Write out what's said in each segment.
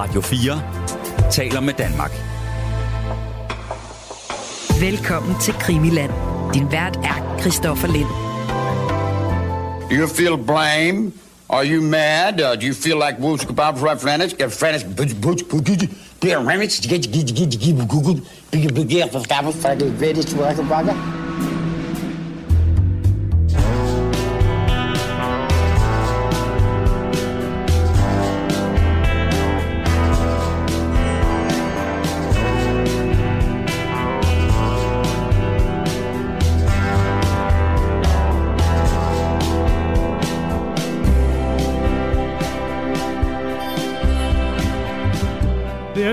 Radio 4 taler med Danmark. Velkommen til Krimiland. Din vært er Christoffer Lind. Do you feel blame? Are you mad? Uh, do you feel like Wolves Kebab right Flanish? Get Flanish, butch, butch, butch, Beer Remix, get, get, get, get, get, Google, big, big, get, for Stabble, for the greatest work of Baga. Det er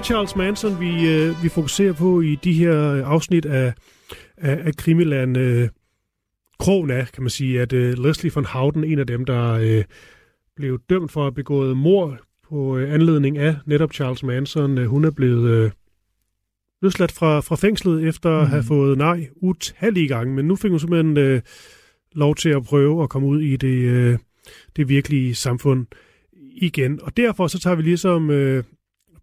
Charles Manson, vi, øh, vi fokuserer på i de her afsnit af, af, af Krimiland. Øh, krogen af, kan man sige, at øh, Leslie von Houten, en af dem, der øh, blev dømt for at have begået mord på øh, anledning af netop Charles Manson, øh, hun er blevet øh, løsladt fra, fra fængslet efter mm. at have fået nej utallige gange, men nu fik hun simpelthen øh, lov til at prøve at komme ud i det, øh, det virkelige samfund igen. Og derfor så tager vi ligesom øh,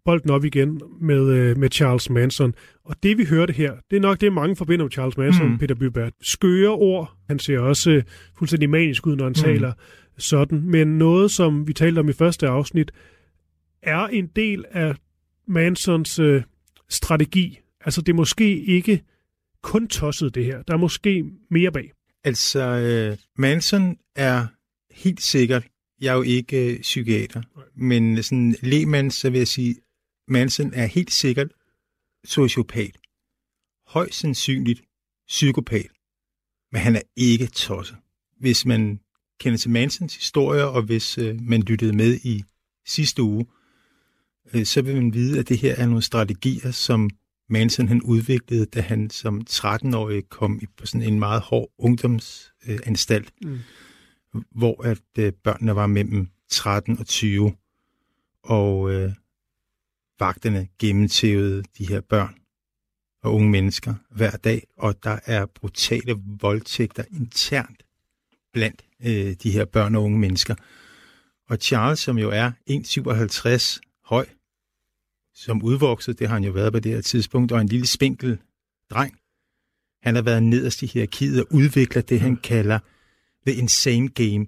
bolden op igen med, øh, med Charles Manson. Og det vi hørte her, det er nok det, mange forbinder med Charles Manson, mm. Peter Bybert. Skøre ord. Han ser også øh, fuldstændig manisk ud, når han mm. taler sådan. Men noget, som vi talte om i første afsnit, er en del af Mansons øh, strategi. Altså det er måske ikke kun tosset det her. Der er måske mere bag. Altså, øh, Manson er helt sikkert, jeg er jo ikke øh, psykiater, men sådan lægmand, så vil jeg sige, Manson er helt sikkert sociopat. Højst sandsynligt psykopat. Men han er ikke tosset. Hvis man kender til Mansons historie, og hvis øh, man lyttede med i sidste uge, øh, så vil man vide, at det her er nogle strategier, som Manson han udviklede, da han som 13-årig kom i på sådan en meget hård ungdomsanstalt, mm. hvor at øh, børnene var mellem 13 og 20, og øh, vagterne gennemtævede de her børn og unge mennesker hver dag, og der er brutale voldtægter internt blandt øh, de her børn og unge mennesker. Og Charles, som jo er 1,57 høj, som udvokset, det har han jo været på det her tidspunkt, og en lille spinkel dreng, han har været nederst i hierarkiet og udvikler det, han kalder The Insane Game,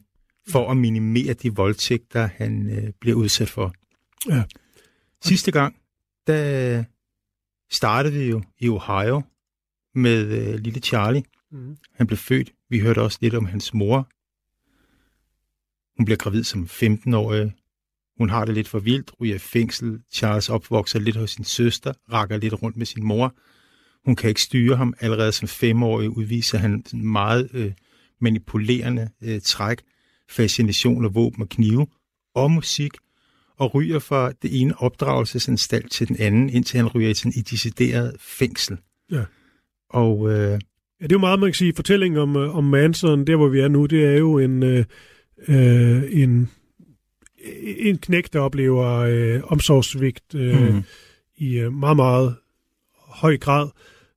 for at minimere de voldtægter, han øh, bliver udsat for. Ja. Sidste gang, der startede vi jo i Ohio med øh, lille Charlie. Mm. Han blev født. Vi hørte også lidt om hans mor. Hun bliver gravid som 15-årig. Hun har det lidt for vildt, ryger i fængsel. Charles opvokser lidt hos sin søster, rakker lidt rundt med sin mor. Hun kan ikke styre ham. Allerede som femårig udviser han meget øh, manipulerende øh, træk, fascination af våben og knive og musik og ryger fra det ene opdragelsesanstalt til den anden, indtil han ryger i sådan et decideret fængsel. Ja. Og øh, Ja, det er jo meget, man kan sige, fortællingen om, øh, om Manson, der hvor vi er nu, det er jo en, øh, øh, en, en knæk, der oplever øh, omsorgssvigt øh, mm. i øh, meget, meget høj grad,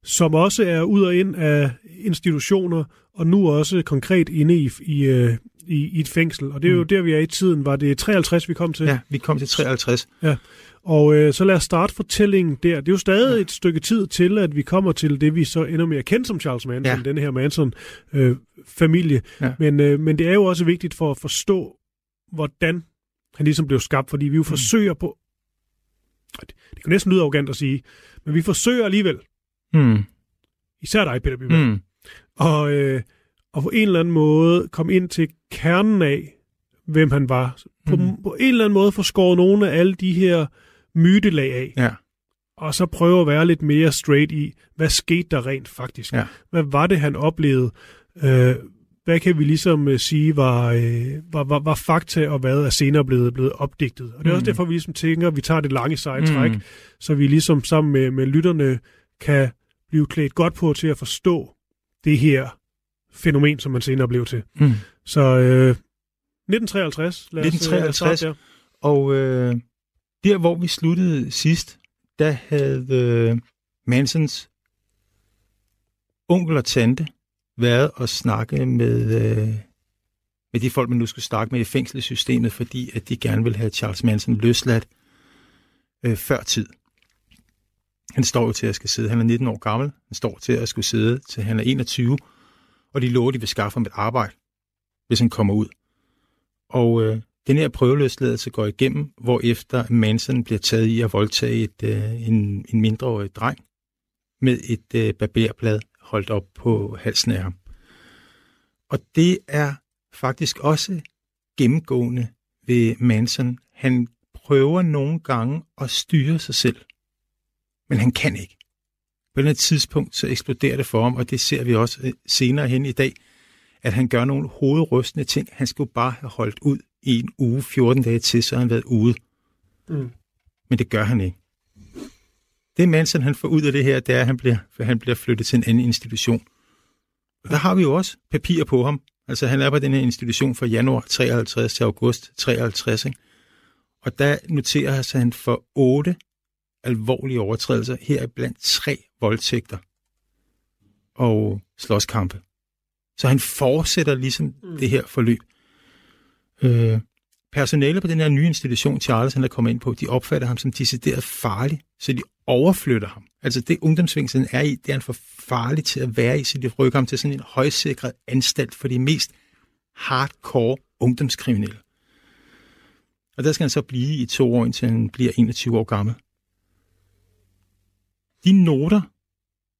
som også er ud og ind af institutioner, og nu også konkret inde i, i, øh, i, i et fængsel. Og det er jo Mm. der, vi er i tiden. Var det 53, vi kom til? ja, vi kom til 53. Ja. Og øh, så lad os starte fortællingen der. Det er jo stadig ja. et stykke tid til, at vi kommer til det, vi så ender med at kende som Charles Manson, ja. Den her Manson-familie. Ja. men, øh, men det er jo også vigtigt for at forstå, hvordan han ligesom blev skabt, fordi vi jo mm. forsøger på... Det, det kan næsten lyde arrogant at sige, men vi forsøger alligevel, Mm. især dig, Peter Byberg, Mm. og, øh, og på en eller anden måde komme ind til kernen af, hvem han var. På, mm. På en eller anden måde få skåret nogle af alle de her mytelag af, Ja. og så prøve at være lidt mere straight i, hvad skete der rent faktisk? Ja. Hvad var det, han oplevede? Øh, hvad kan vi ligesom øh, sige var, øh, var, var, var fakta, og hvad er senere blevet, blevet opdigtet? Og det er mm. også Mm. derfor, vi ligesom tænker, at vi tager det lange seje Mm. træk, så vi ligesom sammen med, med lytterne kan blive klædt godt på til at forstå det her fænomen, som man senere blev til. Mm. Så øh, 1953, lad os, øh, 1953. starte der. Og øh, der, hvor vi sluttede sidst, der havde øh, Mansons onkel og tante været og snakke med, øh, med de folk, man nu skulle snakke med i fængselssystemet, fordi at de gerne ville have Charles Manson løsladt. øh, før tid. Han står jo til at skal sidde. Han er 19 år gammel. Han står til at skulle sidde til han er 21. Og de lover, de vil skaffe ham et arbejde, hvis han kommer ud. Og øh, den her prøveløsladelse går igennem, hvor efter Manson bliver taget i at voldtage et, øh, en, en mindreårig dreng med et øh, barberblad holdt op på halsen af ham. Og det er faktisk også gennemgående ved Manson. Han prøver nogle gange at styre sig selv, men han kan ikke. På et tidspunkt så eksploderer det for ham, og det ser vi også øh, senere hen i dag, at han gør nogle hovedrystende ting. Han skulle bare have holdt ud i en uge, 14 dage til, så han været ude. Mm. Men det gør han ikke. Det Manson han får ud af det her, det er, at han bliver, for han bliver flyttet til en anden institution. Og der har vi jo også papir på ham. Altså han er på den her institution fra januar 53 til august 53. Ikke? Og der noterer han for otte alvorlige overtrædelser, her blandt tre voldtægter og slåskampe. Så han fortsætter ligesom mm. det her forløb. Øh, personalet på den her nye institution, Charles han er kommet ind på, de opfatter ham som decideret farlig, så de overflytter ham. Altså det ungdomsfængsel er i, det er han for farlig til at være i, så de rykker ham til sådan en højsikret anstalt for de mest hardcore ungdomskriminelle. Og der skal han så blive i to år, indtil han bliver 21 år gammel. De noter,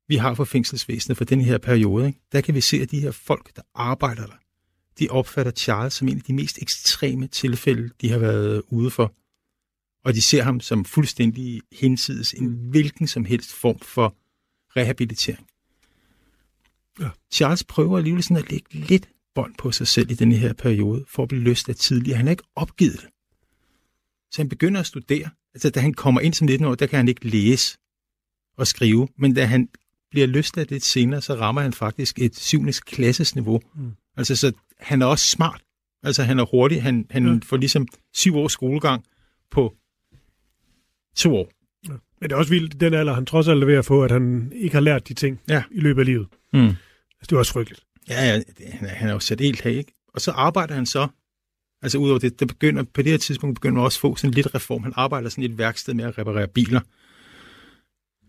vi har for fængselsvæsenet for den her periode, ikke? der kan vi se, at de her folk, der arbejder der, de opfatter Charles som en af de mest ekstreme tilfælde, de har været ude for. Og de ser ham som fuldstændig hinsides en hvilken som helst form for rehabilitering. Ja. Charles prøver alligevel sådan at lægge lidt bånd på sig selv i denne her periode, for at blive løst af tidligere. Han har ikke opgivet det. Så han begynder at studere. Altså, da han kommer ind som 19 år, der kan han ikke læse og skrive, men da han bliver løsladt lidt senere, så rammer han faktisk et syvende klasses niveau. Mm. Altså, så han er også smart. Altså, han er hurtig. Han, han ja. får ligesom syv års skolegang på to år. Ja. Men det er også vildt, den alder, han trods alt er ved at få, at han ikke har lært de ting ja. i løbet af livet. Mm. Altså, det er også frygteligt. Ja, ja det, han, er, han er jo sat helt her, ikke? Og så arbejder han så, altså udover det, der begynder, på det her tidspunkt begynder man også at få sådan lidt reform. Han arbejder sådan et værksted med at reparere biler.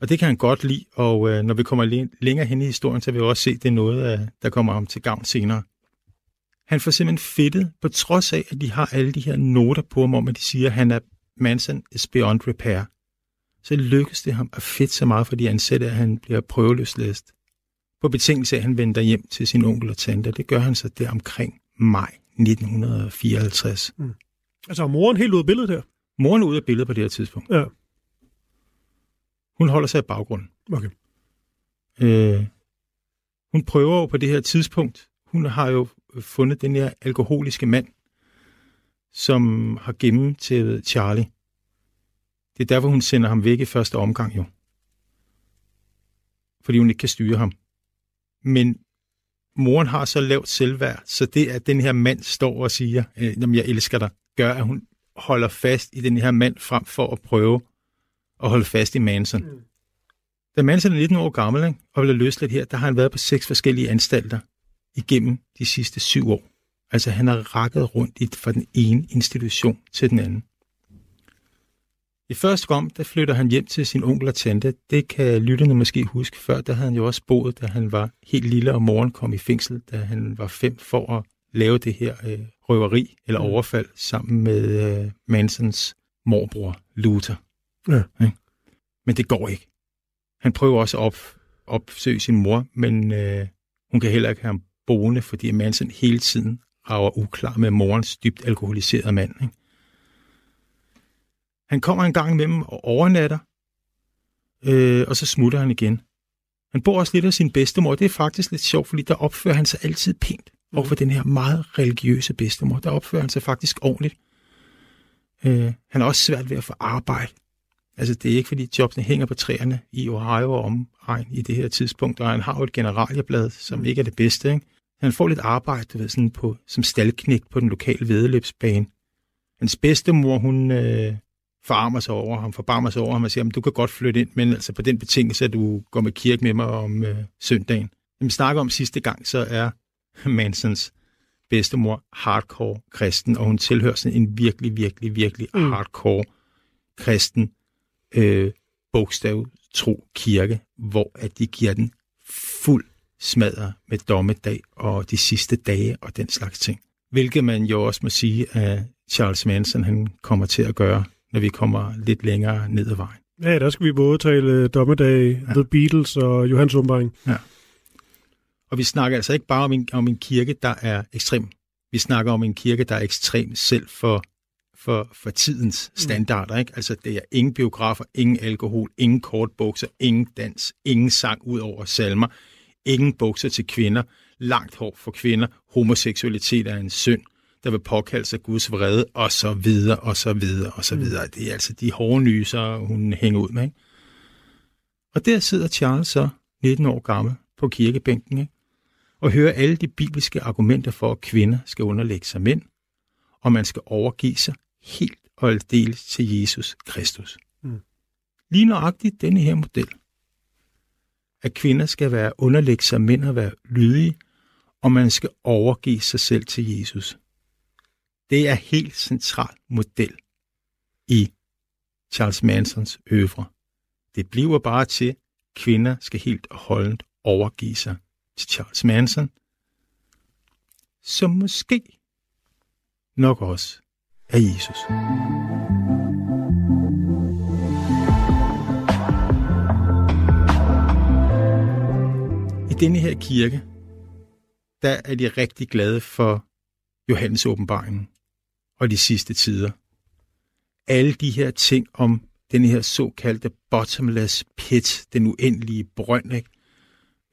Og det kan han godt lide, og øh, når vi kommer længere hen i historien, så vil vi også se, at det er noget, øh, der kommer ham til gavn senere. Han får simpelthen fedtet, på trods af, at de har alle de her noter på ham om, at de siger, at han er Manson is beyond repair. Så lykkes det ham at fedte så meget for de ansatte, at han bliver prøveløslæst. På betingelse af, at han vender hjem til sin onkel og tante. Det gør han så der omkring maj 1954. Mm. Altså er moren helt ude af billedet her? Moren er ude af billedet på det her tidspunkt. Ja. Hun holder sig i baggrunden. Okay. Øh, hun prøver jo på det her tidspunkt, hun har jo fundet den her alkoholiske mand, som har til Charlie. Det er derfor, hun sender ham væk i første omgang jo. Fordi hun ikke kan styre ham. Men moren har så lavt selvværd, så det, at den her mand står og siger, øh, jeg elsker dig, gør, at hun holder fast i den her mand frem for at prøve at holde fast i Manson. Mm. Da Manson er 19 år gammel ikke, og bliver løsladt her, der har han været på seks forskellige anstalter igennem de sidste syv år. Altså han har rakket rundt i, fra den ene institution til den anden. I første gang, der flytter han hjem til sin onkel og tante. Det kan lytterne måske huske. Før der havde han jo også boet, da han var helt lille, og moren kom i fængsel, da han var fem, for at lave det her øh, røveri eller mm. overfald sammen med øh, Mansons morbror, Luther. Ja. Ikke? Men det går ikke. Han prøver også at op, opsøge sin mor, men øh, hun kan heller ikke have ham boende, fordi Manson hele tiden rager uklar med morens dybt alkoholiserede mand. Ikke? Han kommer en gang imellem og overnatter, øh, og så smutter han igen. Han bor også lidt af sin bedstemor. Det er faktisk lidt sjovt, fordi der opfører han sig altid pænt overfor den her meget religiøse bedstemor. Der opfører han sig faktisk ordentligt. Øh, han har også svært ved at få arbejde. Altså, det er ikke, fordi jobsene hænger på træerne i Ohio og omregn i det her tidspunkt, og han har jo et generalieblad, som mm. ikke er det bedste. Ikke? Han får lidt arbejde, du ved, sådan på, som staldknægt på den lokale vedløbsbane. Hans bedstemor, hun øh, forarmer sig over ham, forbarmer sig over ham og siger, du kan godt flytte ind, men altså på den betingelse, at du går med kirke med mig om øh, søndagen. Når vi snakker om sidste gang, så er Mansons bedstemor hardcore kristen, og hun tilhører sådan en virkelig, virkelig, virkelig mm. hardcore kristen øh, bogstavtro kirke, hvor at de giver den fuld smadret med dommedag og de sidste dage og den slags ting. Hvilket man jo også må sige, at Charles Manson han kommer til at gøre, når vi kommer lidt længere ned ad vejen. Ja, der skal vi både tale Dommedag, ja. The Beatles og Johannes Umbering. Ja. Og vi snakker altså ikke bare om en, om en kirke, der er ekstrem. Vi snakker om en kirke, der er ekstrem selv for, for, for tidens standarder. Ikke? Altså, det er ingen biografer, ingen alkohol, ingen kortbukser, ingen dans, ingen sang ud over salmer, ingen bukser til kvinder, langt hår for kvinder, homoseksualitet er en synd, der vil påkalde sig Guds vrede, og så videre, og så videre, og så videre. Det er altså de hårde nyser, hun hænger ud med. Ikke? Og der sidder Charles så, 19 år gammel, på kirkebænken, ikke? og hører alle de bibelske argumenter for, at kvinder skal underlægge sig mænd, og man skal overgive sig helt og aldeles til Jesus Kristus. Mm. Lige nøjagtigt denne her model, at kvinder skal være underlægge sig mænd og være lydige, og man skal overgive sig selv til Jesus. Det er helt central model i Charles Mansons øvre. Det bliver bare til, at kvinder skal helt og holdent overgive sig til Charles Manson, som måske nok også af Jesus. I denne her kirke, der er de rigtig glade for Johannes åbenbaringen og de sidste tider. Alle de her ting om den her såkaldte bottomless pit, den uendelige brønd, ikke?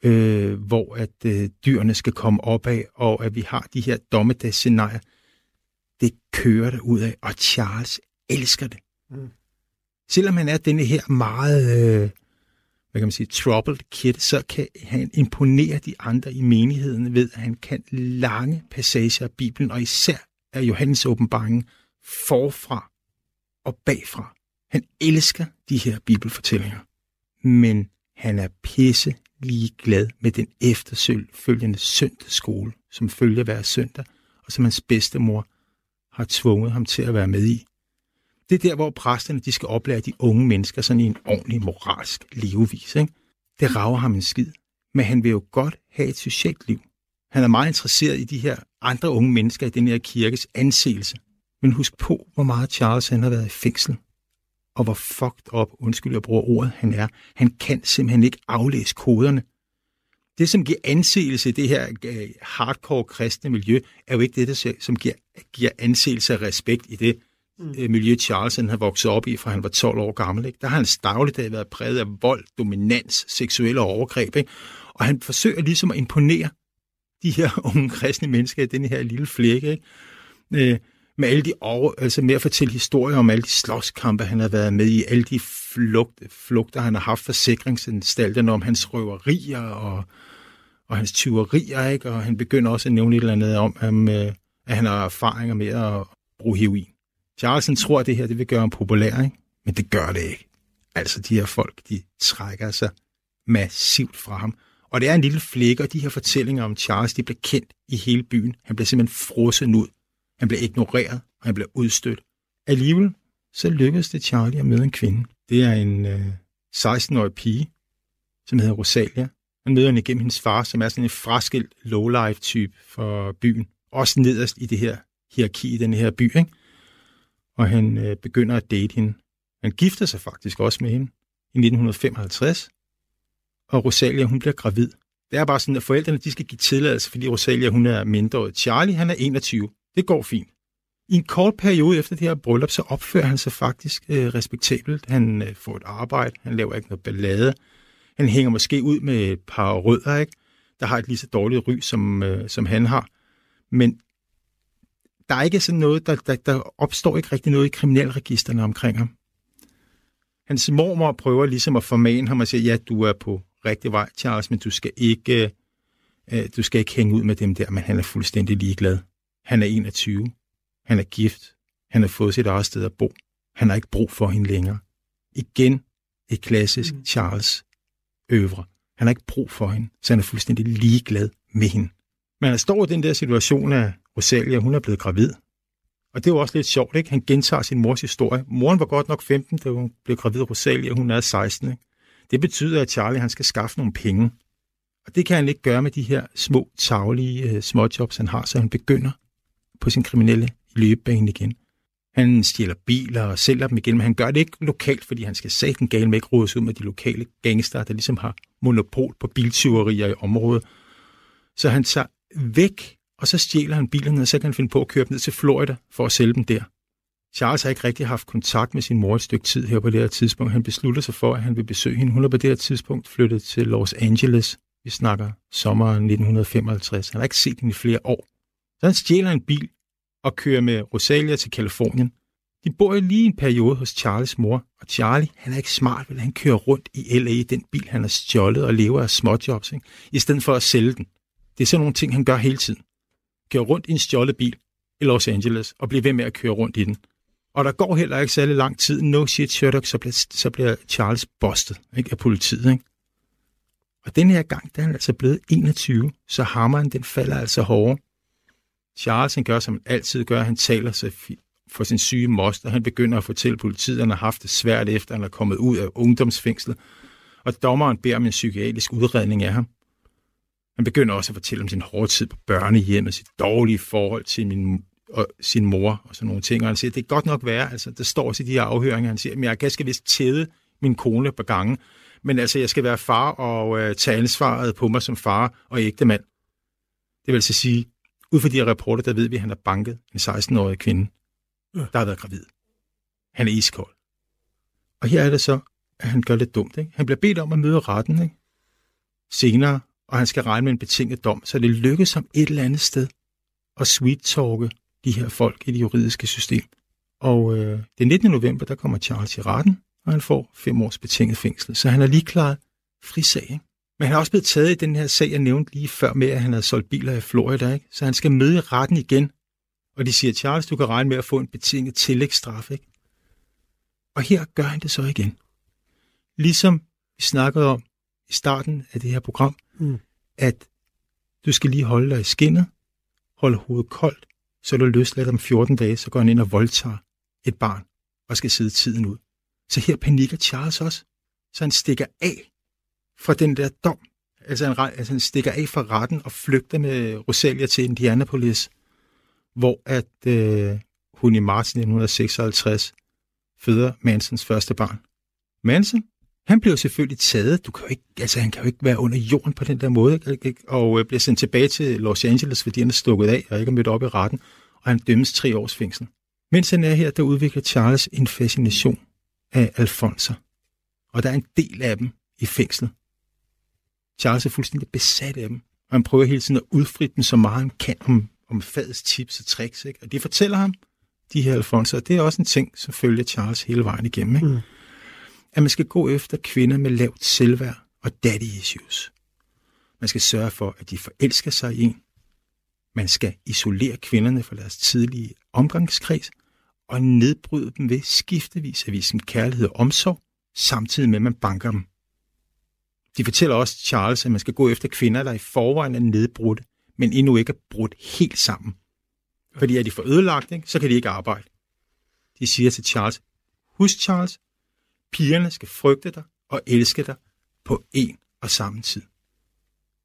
Øh, hvor at øh, dyrene skal komme op af, og at vi har de her dommedagsscenarier, det kører der ud af, og Charles elsker det. Mm. Selvom han er denne her meget, øh, hvad kan man sige, troubled kid, så kan han imponere de andre i menigheden ved, at han kan lange passager af Bibelen, og især af Johannes åbenbaringen forfra og bagfra. Han elsker de her bibelfortællinger, men han er pisse lige glad med den efterfølgende søndagsskole, som følger hver søndag, og som hans bedstemor har tvunget ham til at være med i. Det er der, hvor præsterne de skal oplære de unge mennesker sådan i en ordentlig moralsk levevis. Ikke? Det rager ham en skid, men han vil jo godt have et socialt liv. Han er meget interesseret i de her andre unge mennesker i den her kirkes anseelse. Men husk på, hvor meget Charles han har været i fængsel. Og hvor fucked up, undskyld jeg bruger ordet, han er. Han kan simpelthen ikke aflæse koderne. Det, som giver anseelse i det her øh, hardcore kristne miljø, er jo ikke det, der, som giver, giver anseelse og respekt i det mm. Øh, miljø, Charles han har vokset op i, fra han var 12 år gammel. Ikke? Der har hans dagligdag været præget af vold, dominans, seksuelle overgreb. Ikke? Og han forsøger ligesom at imponere de her unge kristne mennesker i den her lille flække. Ikke? Øh, med alle de over, altså med at fortælle historier om alle de slåskampe, han har været med i, alle de flugt, flugter, han har haft forsikringsanstalterne om hans røverier og, og hans tyverier, ikke? og han begynder også at nævne et eller andet om, øh, at, han har erfaringer med at bruge heroin. Charlesen tror, at det her det vil gøre ham populær, ikke? men det gør det ikke. Altså, de her folk, de trækker sig massivt fra ham. Og det er en lille flække, og de her fortællinger om Charles, de bliver kendt i hele byen. Han bliver simpelthen frosset ud. Han bliver ignoreret, og han bliver udstødt. Alligevel, så lykkedes det Charlie at møde en kvinde. Det er en øh, 16-årig pige, som hedder Rosalia. Han møder hende igennem hendes far, som er sådan en fraskilt lowlife-type for byen. Også nederst i det her hierarki i den her by, ikke? Og han øh, begynder at date hende. Han gifter sig faktisk også med hende i 1955, og Rosalia, hun bliver gravid. Det er bare sådan, at forældrene de skal give tilladelse, fordi Rosalia, hun er mindre. Charlie, han er 21. Det går fint. I en kort periode efter det her bryllup, så opfører han sig faktisk øh, respektabelt. Han øh, får et arbejde, han laver ikke noget ballade. Han hænger måske ud med et par rødder, ikke? der har et lige så dårligt ry, som, øh, som han har. Men der er ikke sådan noget, der, der, der opstår ikke rigtig noget i kriminalregisterne omkring ham. Hans mormor prøver ligesom at formane ham og sige, ja, du er på rigtig vej, Charles, men du skal ikke, øh, du skal ikke hænge ud med dem der, men han er fuldstændig ligeglad. Han er 21. Han er gift. Han har fået sit eget sted at bo. Han har ikke brug for hende længere. Igen et klassisk mm. Charles øvre. Han har ikke brug for hende, så han er fuldstændig ligeglad med hende. Men han står i den der situation, at Rosalia, hun er blevet gravid. Og det var også lidt sjovt, ikke? Han gentager sin mors historie. Moren var godt nok 15, da hun blev gravid Rosalia, hun er 16. Ikke? Det betyder, at Charlie han skal skaffe nogle penge. Og det kan han ikke gøre med de her små, taglige uh, småjobs, han har, så han begynder på sin kriminelle løbebane igen. Han stjæler biler og sælger dem igen, men han gør det ikke lokalt, fordi han skal den gale med ikke rådes ud med de lokale gangster, der ligesom har monopol på biltyverier i området. Så han tager væk, og så stjæler han bilerne, og så kan han finde på at køre dem ned til Florida for at sælge dem der. Charles har ikke rigtig haft kontakt med sin mor et stykke tid her på det her tidspunkt. Han beslutter sig for, at han vil besøge hende. Hun er på det her tidspunkt flyttet til Los Angeles. Vi snakker sommeren 1955. Han har ikke set hende i flere år. Så han stjæler en bil og kører med Rosalia til Kalifornien. De bor jo lige en periode hos Charles mor, og Charlie, han er ikke smart, vel? Han kører rundt i L.A. i den bil, han har stjålet og lever af småjobs, ikke? i stedet for at sælge den. Det er sådan nogle ting, han gør hele tiden. Kører rundt i en stjålet bil i Los Angeles og bliver ved med at køre rundt i den. Og der går heller ikke særlig lang tid. No shit, Sherlock, så bliver, så bliver Charles bustet ikke, af politiet. Ikke? Og den her gang, der er han altså blevet 21, så hammeren den falder altså hårdere. Charles han gør, som han altid gør. Han taler sig for sin syge moster. Han begynder at fortælle politiet, at han har haft det svært efter, han er kommet ud af ungdomsfængslet. Og dommeren beder om en psykiatrisk udredning af ham. Han begynder også at fortælle om sin hårde tid på børnehjemmet, sit dårlige forhold til min, og sin mor og sådan nogle ting. Og han siger, det kan godt nok være, altså der står også i de her afhøringer, han siger, at jeg skal vist tæde min kone på gange, men altså jeg skal være far og øh, tage ansvaret på mig som far og ægte mand. Det vil altså sige, ud fra de her rapporter, der ved vi, at han har banket en 16-årig kvinde, der har været gravid. Han er iskold. Og her er det så, at han gør lidt dumt. Ikke? Han bliver bedt om at møde retten ikke? senere, og han skal regne med en betinget dom, så det lykkes ham et eller andet sted at sweet-talke de her folk i det juridiske system. Og øh, den 19. november, der kommer Charles i retten, og han får fem års betinget fængsel. Så han er lige klaret frisag. Ikke? Men han er også blevet taget i den her sag, jeg nævnte lige før med, at han havde solgt biler i Florida. Ikke? Så han skal møde i retten igen. Og de siger, Charles, du kan regne med at få en betinget tillægsstraf. Ikke? Og her gør han det så igen. Ligesom vi snakkede om i starten af det her program, mm. at du skal lige holde dig i skinnet, holde hovedet koldt, så er du løsladt om 14 dage, så går han ind og voldtager et barn og skal sidde tiden ud. Så her panikker Charles også. Så han stikker af fra den der dom. Altså han, altså han stikker af fra retten og flygter med Rosalia til Indianapolis, hvor at øh, hun i marts 1956 føder Mansons første barn. Manson, han bliver selvfølgelig taget. Du kan jo ikke, altså, han kan jo ikke være under jorden på den der måde, ikke? og øh, bliver sendt tilbage til Los Angeles, fordi han er stukket af og ikke er mødt op i retten, og han dømmes tre års fængsel. Mens han er her, der udvikler Charles en fascination af Alfonso. og der er en del af dem i fængslet. Charles er fuldstændig besat af dem, og han prøver hele tiden at udfritte dem så meget han kan om, om fadets tips og tricks. Ikke? Og det fortæller ham, de her Alfonser, og det er også en ting, som følger Charles hele vejen igennem. Ikke? Mm at man skal gå efter kvinder med lavt selvværd og daddy issues. Man skal sørge for, at de forelsker sig i en. Man skal isolere kvinderne fra deres tidlige omgangskreds og nedbryde dem ved skiftevis at vise dem kærlighed og omsorg, samtidig med, at man banker dem. De fortæller også Charles, at man skal gå efter kvinder, der i forvejen er nedbrudte, men endnu ikke er brudt helt sammen. Fordi er de for ødelagt, ikke, så kan de ikke arbejde. De siger til Charles, husk Charles, Pigerne skal frygte dig og elske dig på en og samme tid.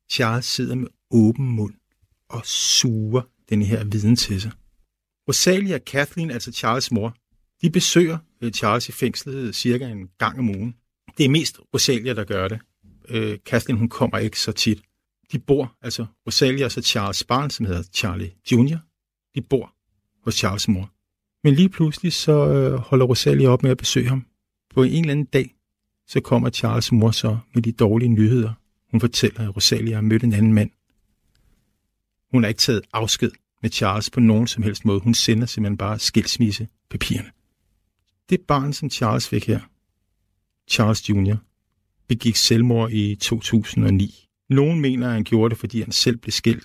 Charles sidder med åben mund og suger den her viden til sig. Rosalia og Kathleen, altså Charles' mor, de besøger øh, Charles i fængslet cirka en gang om ugen. Det er mest Rosalia, der gør det. Øh, Kathleen, hun kommer ikke så tit. De bor, altså Rosalia og så Charles' barn, som hedder Charlie Jr., de bor hos Charles' mor. Men lige pludselig så øh, holder Rosalia op med at besøge ham på en eller anden dag, så kommer Charles mor så med de dårlige nyheder. Hun fortæller, at Rosalia har mødt en anden mand. Hun har ikke taget afsked med Charles på nogen som helst måde. Hun sender simpelthen bare skilsmissepapirerne. Det barn, som Charles fik her, Charles Jr., begik selvmord i 2009. Nogen mener, at han gjorde det, fordi han selv blev skilt.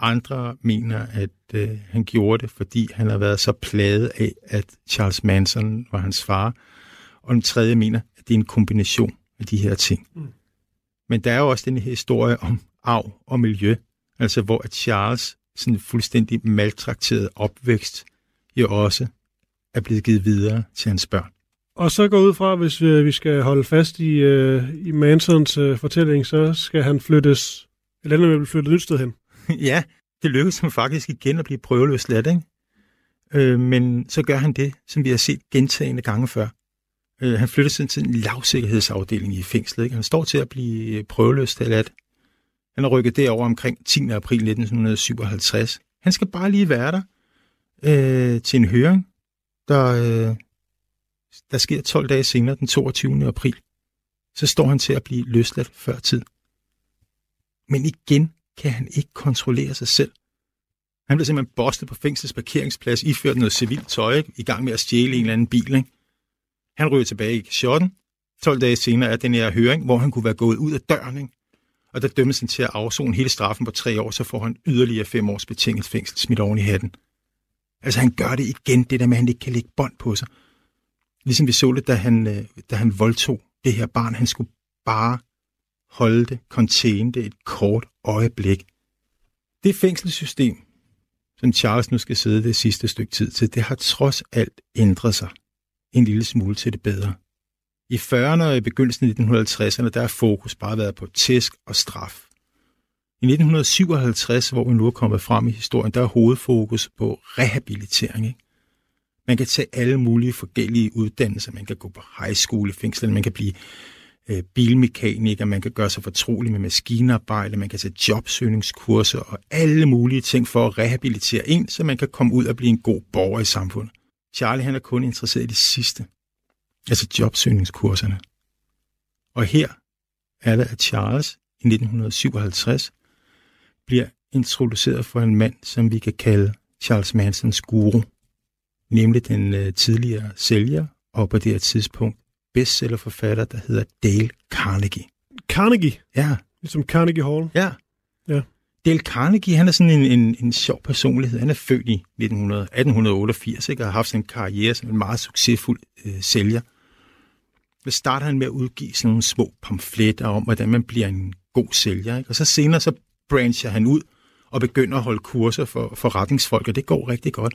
Andre mener, at øh, han gjorde det, fordi han har været så plaget af, at Charles Manson var hans far, og den tredje mener, at det er en kombination af de her ting. Mm. Men der er jo også den her historie om arv og miljø, altså hvor at Charles sådan fuldstændig maltrakteret opvækst jo også er blevet givet videre til hans børn. Og så går ud fra, hvis vi, vi skal holde fast i, øh, i Mansons øh, fortælling, så skal han flyttes, eller andet vil flytte et sted hen. ja, det lykkedes ham faktisk igen at blive prøveløsladt, ikke? Øh, men så gør han det, som vi har set gentagende gange før. Øh, han flytter sig til en lavsikkerhedsafdeling i fængslet. Ikke? Han står til at blive prøveløsladt. Han er rykket derover omkring 10. april 1957. Han skal bare lige være der øh, til en høring, der, øh, der sker 12 dage senere, den 22. april. Så står han til at blive løsladt før tid. Men igen kan han ikke kontrollere sig selv. Han bliver simpelthen bostet på fængslets parkeringsplads, iført noget civilt tøj, ikke? i gang med at stjæle en eller anden bil. Ikke? Han ryger tilbage i shotten. 12 dage senere er den her høring, hvor han kunne være gået ud af døren. Ikke? Og der dømmes han til at afzone hele straffen på tre år, så får han yderligere fem års betinget fængsel smidt oven i hatten. Altså han gør det igen, det der med, at han ikke kan lægge bånd på sig. Ligesom vi så det, da han, øh, da han voldtog det her barn. Han skulle bare holde det, containe det et kort øjeblik. Det fængselssystem, som Charles nu skal sidde det sidste stykke tid til, det har trods alt ændret sig en lille smule til det bedre. I 40'erne og i begyndelsen af 1950'erne, der er fokus bare været på tæsk og straf. I 1957, hvor vi nu er kommet frem i historien, der er hovedfokus på rehabilitering. Ikke? Man kan tage alle mulige forskellige uddannelser. Man kan gå på high school i fængslet, man kan blive øh, bilmekaniker, man kan gøre sig fortrolig med maskinarbejde, man kan tage jobsøgningskurser og alle mulige ting for at rehabilitere en, så man kan komme ud og blive en god borger i samfundet. Charlie han er kun interesseret i det sidste, altså jobsøgningskurserne. Og her er det, at Charles i 1957 bliver introduceret for en mand, som vi kan kalde Charles Mansons guru, nemlig den øh, tidligere sælger og på det her tidspunkt bestsellerforfatter, der hedder Dale Carnegie. Carnegie? Ja. Ligesom Carnegie Hall? Ja. Ja. Dale Carnegie, han er sådan en, en, en sjov personlighed. Han er født i 1900, 1888 ikke, og har haft sin karriere som en meget succesfuld øh, sælger. Så starter han med at udgive sådan nogle små pamfletter om, hvordan man bliver en god sælger. Ikke? Og så senere så brancher han ud og begynder at holde kurser for forretningsfolk, og det går rigtig godt.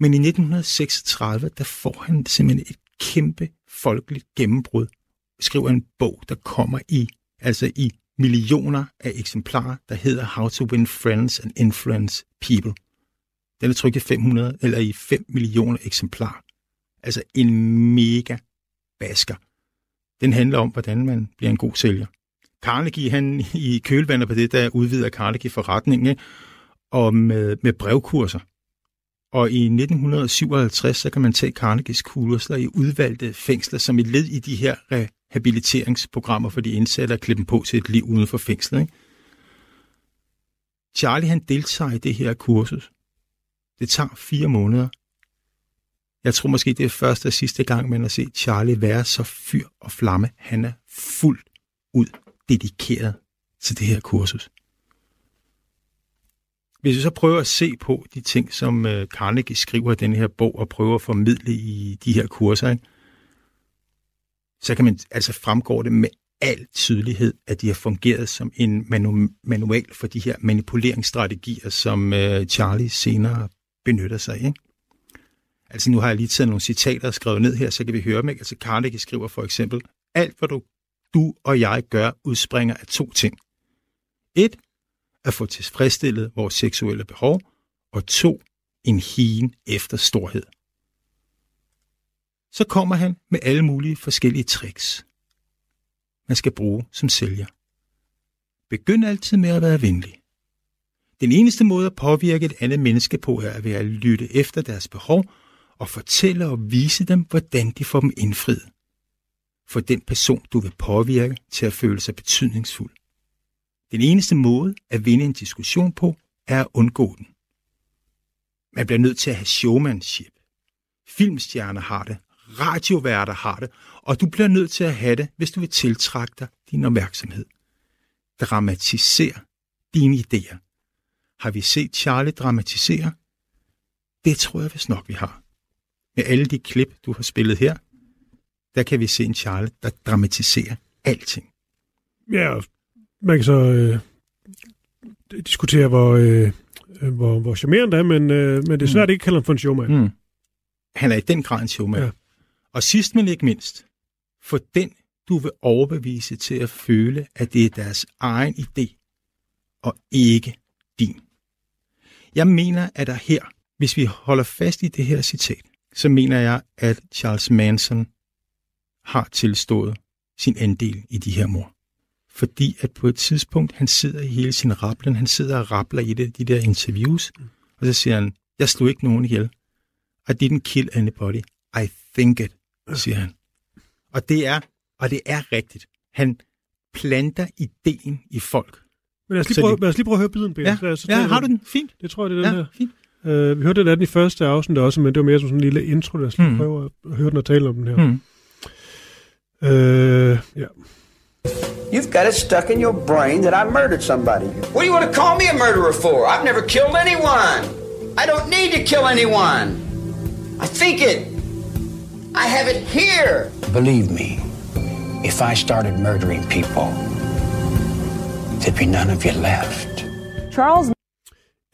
Men i 1936, der får han simpelthen et kæmpe folkeligt gennembrud. Skriver en bog, der kommer i, altså i millioner af eksemplarer, der hedder How to Win Friends and Influence People. Den er trykt i 500 eller i 5 millioner eksemplarer. Altså en mega basker. Den handler om, hvordan man bliver en god sælger. Carnegie, han i kølvandet på det, der udvider Carnegie forretningen og med, med brevkurser. Og i 1957, så kan man tage Carnegies kurser i udvalgte fængsler som et led i de her rehabiliteringsprogrammer for de indsatte og klippe dem på til et liv uden for fængslet. Ikke? Charlie han deltager i det her kursus. Det tager fire måneder. Jeg tror måske, det er første og sidste gang, man har set Charlie være så fyr og flamme. Han er fuldt ud dedikeret til det her kursus. Hvis vi så prøver at se på de ting, som øh, Carnegie skriver i den her bog og prøver at formidle i de her kurser, ikke? så kan man altså fremgår det med al tydelighed, at de har fungeret som en manu- manual for de her manipuleringsstrategier, som øh, Charlie senere benytter sig af. Altså nu har jeg lige taget nogle citater og skrevet ned her, så kan vi høre dem. Ikke? Altså Carnegie skriver for eksempel, alt hvad du, du og jeg gør, udspringer af to ting. Et, at få tilfredsstillet vores seksuelle behov, og to, en hien efter storhed. Så kommer han med alle mulige forskellige tricks, man skal bruge som sælger. Begynd altid med at være venlig. Den eneste måde at påvirke et andet menneske på er ved at lytte efter deres behov og fortælle og vise dem, hvordan de får dem indfriet. For den person, du vil påvirke til at føle sig betydningsfuld. Den eneste måde at vinde en diskussion på, er at undgå den. Man bliver nødt til at have showmanship. Filmstjerner har det, radioværter har det, og du bliver nødt til at have det, hvis du vil tiltrække dig din opmærksomhed. Dramatisere dine idéer. Har vi set Charlie dramatisere? Det tror jeg vist nok, vi har. Med alle de klip, du har spillet her, der kan vi se en Charlie, der dramatiserer alting. Ja, man kan så øh, diskutere, hvor, øh, hvor, hvor charmerende det er, men, øh, men det er svært mm. ikke kalde ham for en showman. Mm. Han er i den grad en showman. Ja. Og sidst men ikke mindst, for den, du vil overbevise til at føle, at det er deres egen idé, og ikke din. Jeg mener, at der her, hvis vi holder fast i det her citat, så mener jeg, at Charles Manson har tilstået sin andel i de her mor. Fordi at på et tidspunkt, han sidder i hele sin rapplen, han sidder og rappler i det, de der interviews, og så siger han, jeg slog ikke nogen ihjel. I didn't kill anybody. I think it, siger han. Og det er, og det er rigtigt. Han planter ideen i folk. Men lad os lige, Så prøve, de- lad os lige prøve at høre biden, Peter. Ja, Så- ja har du den? Fint. Det tror jeg, det er den Ja, her. fint. Uh, vi hørte den af den i første afsnit også, men det var mere som sådan en lille intro. Lad os lige Mm. prøve at høre den og tale om den her. Hmm. Uh, ja. You've got it stuck in your brain that I murdered somebody. What do you want to call me a murderer for? I've never killed anyone. I don't need to kill anyone. I think it. I have it here. Believe me, if I started murdering people, there'd be none of you left. Charles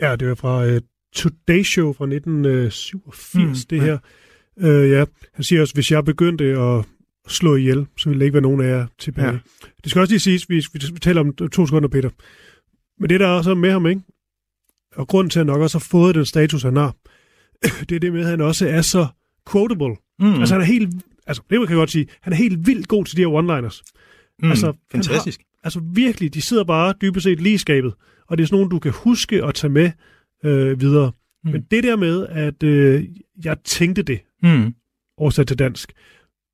Ja, det var fra uh, Today Show fra 1987, Mm, mm, det her. Uh, ja, han siger også, hvis jeg begyndte at slå ihjel, så ville der ikke være nogen af jer tilbage. Ja. Det skal også lige siges, vi, vi taler om to sekunder, Peter. Men det der er også med ham, ikke? Og grunden til, at han nok også har fået den status, han har, det er det med, at han også er så quotable. Mm. Altså, han er helt, altså, det kan jeg godt sige, han er helt vildt god til de her one-liners. mm. altså, fantastisk. Altså virkelig, de sidder bare dybest set lige i skabet, og det er sådan nogle, du kan huske at tage med øh, videre. Mm. Men det der med, at øh, jeg tænkte det, Mm. oversat til dansk,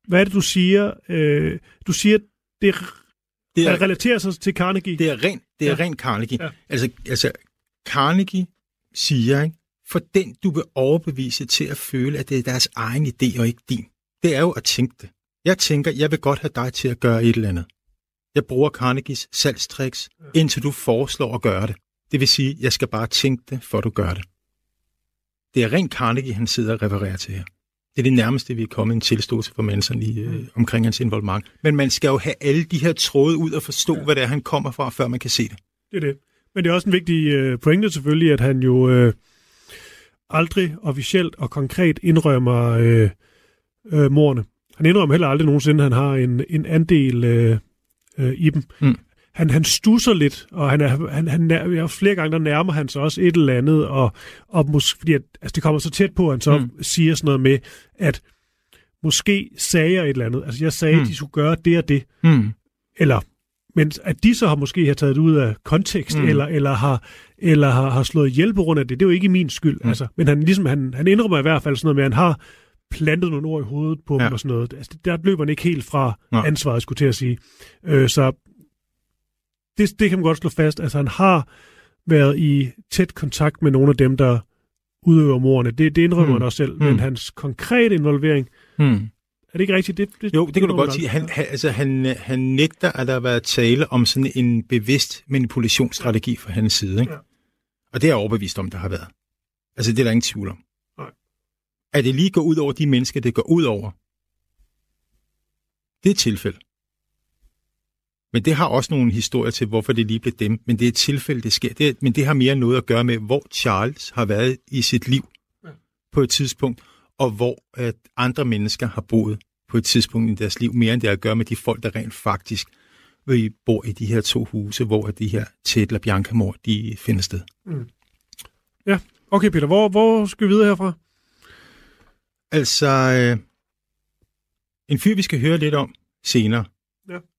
hvad er det, du siger? Øh, du siger, det, Det, er, er, relaterer sig til Carnegie. det er rent det er Ja. ren Carnegie. Ja. Altså, altså, Carnegie siger, ikke? for den du vil overbevise til at føle, at det er deres egen idé og ikke din. Det er jo at tænke det. Jeg tænker, jeg vil godt have dig til at gøre et eller andet. Jeg bruger Carnegies salgstricks, indtil du foreslår at gøre det. Det vil sige, jeg skal bare tænke det, for du gør det. Det er rent Carnegie, han sidder og refererer til her. Det er det nærmeste, vi er kommet en tilståelse for Manson i, øh, omkring hans involvement. Men man skal jo have alle de her tråde ud og forstå, ja. hvad det er, han kommer fra, før man kan se det. Det er det. Men det er også en vigtig øh, pointe selvfølgelig, at han jo øh, aldrig officielt og konkret indrømmer øh, øh, morerne. Han indrømmer heller aldrig nogensinde, at han har en, en andel øh, øh, i dem. Mm. Han, han stusser lidt, og han er, han, han, nær- ja, flere gange der nærmer han sig også et eller andet, og, og måske, fordi at, altså det kommer så tæt på, at han så Mm. mm. siger sådan noget med, at måske sagde jeg et eller andet. Altså jeg sagde, Mm. mm. at de skulle gøre det og det Mm. eller men at de så har måske har taget det ud af kontekst, Mm. mm. eller, eller, har, eller har, har slået ihjel på grund af det, det er jo ikke min skyld. Mm. Mm. Altså, men han, ligesom, han, han indrømmer i hvert fald sådan noget med, at han har plantet nogle ord i hovedet på Ja. dem og sådan noget. Altså, der løber han ikke helt fra ansvaret, skulle til at sige. Øh, så det, det kan man godt slå fast. Altså, han har været i tæt kontakt med nogle af dem, der udøver morerne. Det, det indrømmer Mm. han også selv. Mm. Men hans konkrete involvering, Mm. er det ikke rigtigt? Det, det, Jo, det kan du godt sige. Han, han, altså, han, han nægter, at der har været tale om sådan en bevidst manipulationsstrategi fra hans side. Ikke? Ja. Og det er jeg overbevist om, der har været. Altså, det er der ingen tvivl om. Nej. At det lige går ud over de mennesker, det går ud over, det er et tilfælde. Men det har også nogle historier til, hvorfor det lige blev dem. Men det er et tilfælde, det sker. Det er, men det har mere noget at gøre med, hvor Charles har været i sit liv Ja. på et tidspunkt, og hvor at andre mennesker har boet på et tidspunkt i deres liv, mere end det har at gøre med de folk, der rent faktisk øh, bor i de her to huse, hvor de her Tætler bianca mor de finder sted. Okay, Peter, hvor, hvor skal vi videre herfra? Altså, øh, en fyr, vi skal høre lidt om senere, Ja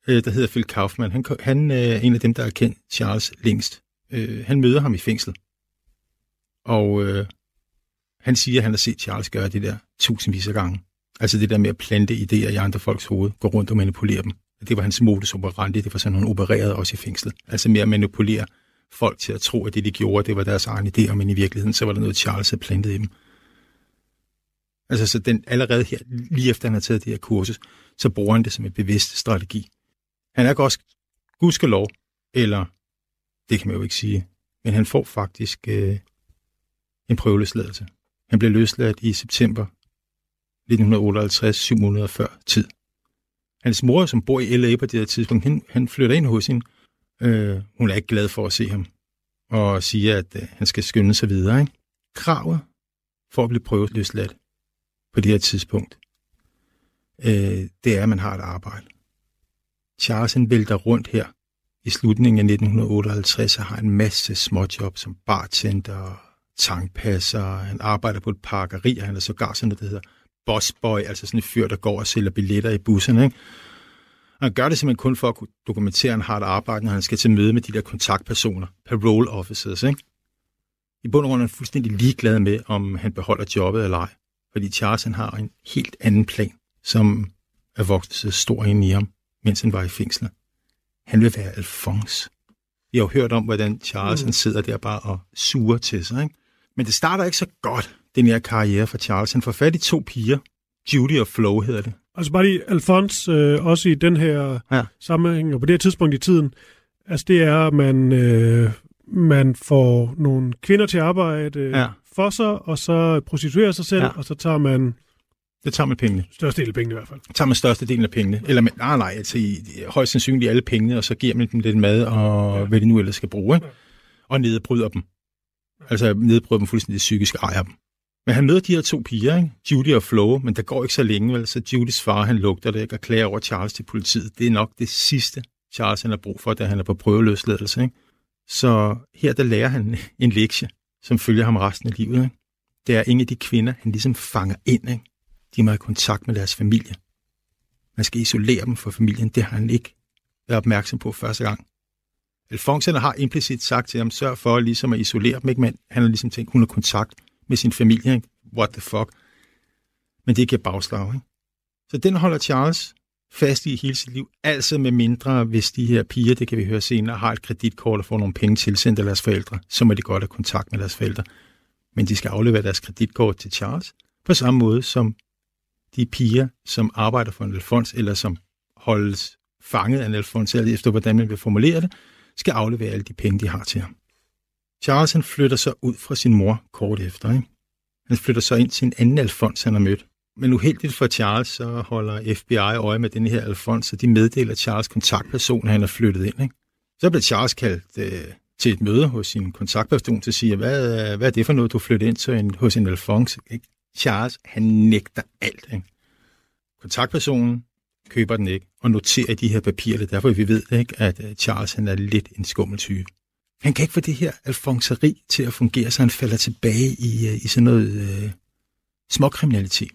øh, der hedder Phil Kaufman. Han, han øh, er en af dem, der har kendt Charles længst. Øh, han møder ham i fængsel. Og øh, han siger, at han har set Charles gøre det der tusindvis af gange. Altså det der med at plante idéer i andre folks hoved, gå rundt og manipulere dem. Det var hans modus operandi, det var sådan, han opererede også i fængslet. Altså med at manipulere folk til at tro, at det de gjorde, det var deres egen idéer, men i virkeligheden, så var der noget, Charles havde plantet i dem. Altså så den, allerede her, lige efter han har taget det her kursus, så bruger han det som en bevidst strategi. Han er også gudskelov, eller det kan man jo ikke sige, men han får faktisk øh, en prøveløsladelse. Han blev løsladt i september 1958, syv måneder før tid. Hans mor, som bor i LA på det her tidspunkt, han, han flytter ind hos hende. Øh, hun er ikke glad for at se ham. og siger, at øh, han skal skynde sig videre. Ikke? Kravet for at blive prøveløsladt på det her tidspunkt, øh, det er, at man har et arbejde. Charles han vælter rundt her i slutningen af 1958 og har en masse småjob som bartender, tankpasser, han arbejder på et parkeri, og han er sågar sådan noget, der hedder bossboy, altså sådan en fyr, der går og sælger billetter i busserne. Ikke? Og han gør det simpelthen kun for at kunne dokumentere, at han har et arbejde, når han skal til møde med de der kontaktpersoner, parole officers. Ikke? I bund og grund er han fuldstændig ligeglad med, om han beholder jobbet eller ej. Fordi Charles han har en helt anden plan, som er vokset stor ind i ham, mens han var i fængsel. Han vil være Alphonse. Vi har jo hørt om, hvordan Charles mm. han sidder der bare og suger til sig. Ikke? Men det starter ikke så godt, den her karriere for Charles. Han får fat i to piger. Judy og Flo hedder det. Altså bare lige, Alphonse, øh, også i den her ja. sammenhæng, og på det her tidspunkt i tiden, altså det er, at man, øh, man får nogle kvinder til at arbejde øh, ja. for sig, og så prostituerer sig selv, ja. og så tager man... Det tager man pengene. Største del af pengene i hvert fald. Tager man største del af pengene. Eller man, nej, nej, altså i, højst sandsynligt alle pengene, og så giver man dem lidt mad, og ja. hvad de nu ellers skal bruge, ikke? Ja. og nedbryder dem. Altså nedbryder dem fuldstændig psykisk, ejer dem. Men han møder de her to piger, ikke? Judy og Flo, men der går ikke så længe, vel? så Judys far, han lugter det ikke, og klager over Charles til politiet. Det er nok det sidste, Charles han har brug for, da han er på prøveløsledelse. Ikke? Så her der lærer han en lektie, som følger ham resten af livet. Ikke? Det er ingen af de kvinder, han ligesom fanger ind. Ikke? De må have kontakt med deres familie. Man skal isolere dem fra familien. Det har han ikke været opmærksom på første gang. Alfonserne har implicit sagt til ham, sørg for ligesom at isolere dem, ikke? men han har ligesom tænkt, hun har kontakt med sin familie. Ikke? What the fuck? Men det giver bagslag. Ikke? Så den holder Charles fast i hele sit liv, altså med mindre, hvis de her piger, det kan vi høre senere, har et kreditkort og får nogle penge tilsendt af deres forældre, så må de godt have kontakt med deres forældre. Men de skal aflevere deres kreditkort til Charles, på samme måde som de piger, som arbejder for en Alfons, eller som holdes fanget af en Alfons, eller efter hvordan man vil formulere det, skal aflevere alle de penge, de har til ham. Charles han flytter så ud fra sin mor kort efter. Ikke? Han flytter så ind til en anden Alfons, han har mødt. Men uheldigt for Charles, så holder FBI øje med den her Alfons, og de meddeler Charles kontaktperson, han er flyttet ind. Ikke? Så bliver Charles kaldt øh, til et møde hos sin kontaktperson til at sige, hvad, hvad er det for noget, du flytter ind til en, hos en Alfons? Ikke? Charles, han nægter alt. Ikke? Kontaktpersonen køber den ikke, og noterer de her papirer. Det er derfor, vi ved, ikke, at øh, Charles han er lidt en skummel type. Han kan ikke få det her alfonseri til at fungere, så han falder tilbage i, øh, i sådan noget øh, småkriminalitet.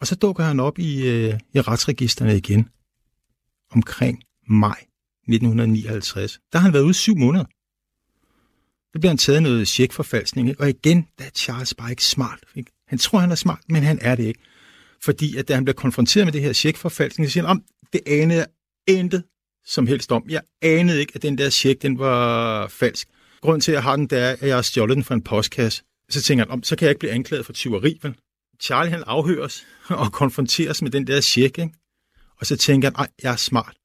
Og så dukker han op i, øh, i retsregisterne igen omkring maj 1959. Der har han været ude syv måneder. Der bliver han taget noget tjekforfalskning, ikke? og igen, der er Charles bare ikke smart. Ikke? Han tror, han er smart, men han er det ikke. Fordi at da han bliver konfronteret med det her tjekforfalskning, så siger han, om det anede jeg intet som helst om. Jeg anede ikke, at den der check, den var falsk. Grunden til, at jeg har den, der er, at jeg har stjålet den fra en postkasse. Så tænker han, om, så kan jeg ikke blive anklaget for tyveri, vel? Charlie han afhøres og konfronteres med den der check, ikke? Og så tænker han, ej, jeg er smart.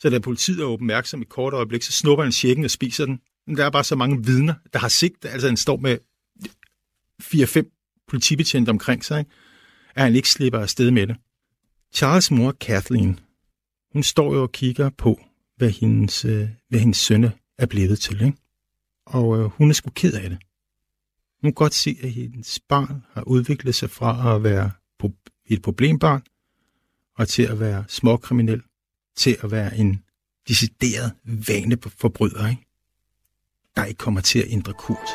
Så da politiet er opmærksom i kort øjeblik, så snupper han checken og spiser den. Der er bare så mange vidner, der har sigt. Altså, han står med 4-5 politibetjente omkring sig, ikke? at han ikke slipper afsted med det. Charles' mor, Kathleen, hun står jo og kigger på, hvad hendes, øh, hvad hendes søn er blevet til. Ikke? Og øh, hun er sgu ked af det. Hun kan godt se, at hendes barn har udviklet sig fra at være et problembarn, og til at være småkriminel, til at være en decideret vaneforbryder, ikke? Der ikke kommer til at ændre kurs.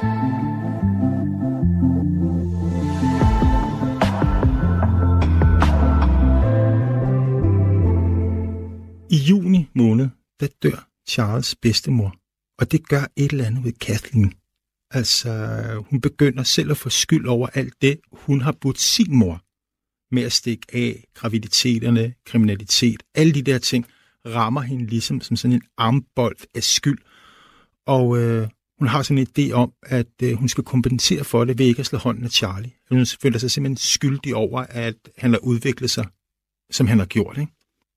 I juni måned, der dør Charles bedstemor, og det gør et eller andet ved Kathleen. Altså, hun begynder selv at få skyld over alt det, hun har budt sin mor med at stikke af, graviditeterne, kriminalitet, alle de der ting, rammer hende ligesom som sådan en armbold af skyld. Og øh, hun har sådan en idé om, at øh, hun skal kompensere for det ved ikke at slå hånden af Charlie. Hun føler sig simpelthen skyldig over, at han har udviklet sig, som han har gjort. Ikke?